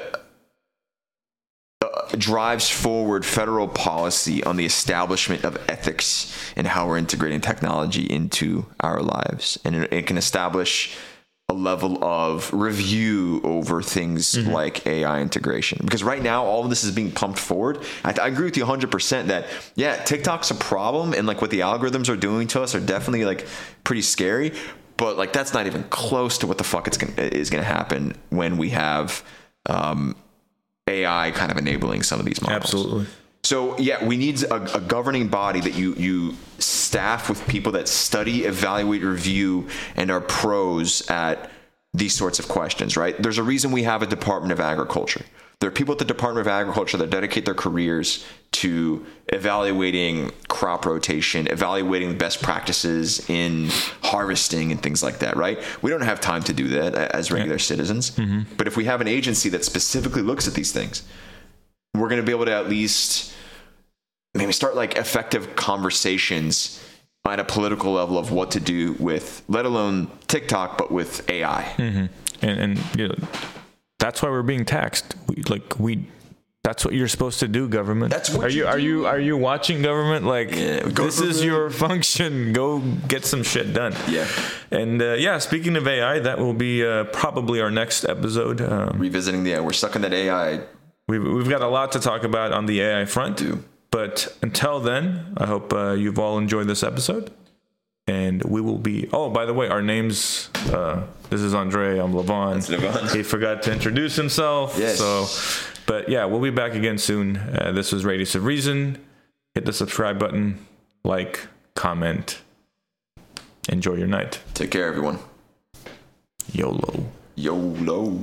uh, drives forward federal policy on the establishment of ethics and how we're integrating technology into our lives, and it, it can establish a level of review over things mm-hmm. like AI integration. Because right now, all of this is being pumped forward. I, I, agree with you 100% that, yeah, TikTok's a problem and like what the algorithms are doing to us are definitely like pretty scary. But like that's not even close to what the fuck it's gonna, is going to happen when we have um, AI kind of enabling some of these models.
Absolutely.
So yeah, we need a, a, governing body that you you staff with people that study, evaluate, review, and are pros at these sorts of questions, right? There's a reason we have a Department of Agriculture. There are people at the Department of Agriculture that dedicate their careers to evaluating crop rotation, evaluating best practices in harvesting and things like that, right? We don't have time to do that as regular citizens. Mm-hmm. But if we have an agency that specifically looks at these things, we're going to be able to at least maybe start like effective conversations on a political level of what to do with, let alone TikTok, but with AI.
and and you know, that's why we're being taxed. We, like we, that's what you're supposed to do, government.
That's what
are you,
you
are
do.
you are you watching government? Like
Yeah,
this is your function. Go get some shit done.
Yeah.
And uh, yeah, speaking of AI, that will be uh, probably our next episode. Um,
Revisiting the, we're stuck in that AI.
We've we've got a lot to talk about on the AI front. But until then, I hope uh, you've all enjoyed this episode. And we will be. Oh, by the way, our names. Uh, this is Andrey. I'm Levon.
Levon.
He forgot to introduce himself.
Yes.
So, but yeah, we'll be back again soon. Uh, this was Radius of Reason. Hit the subscribe button, like, comment. Enjoy your night.
Take care, everyone.
YOLO.
YOLO.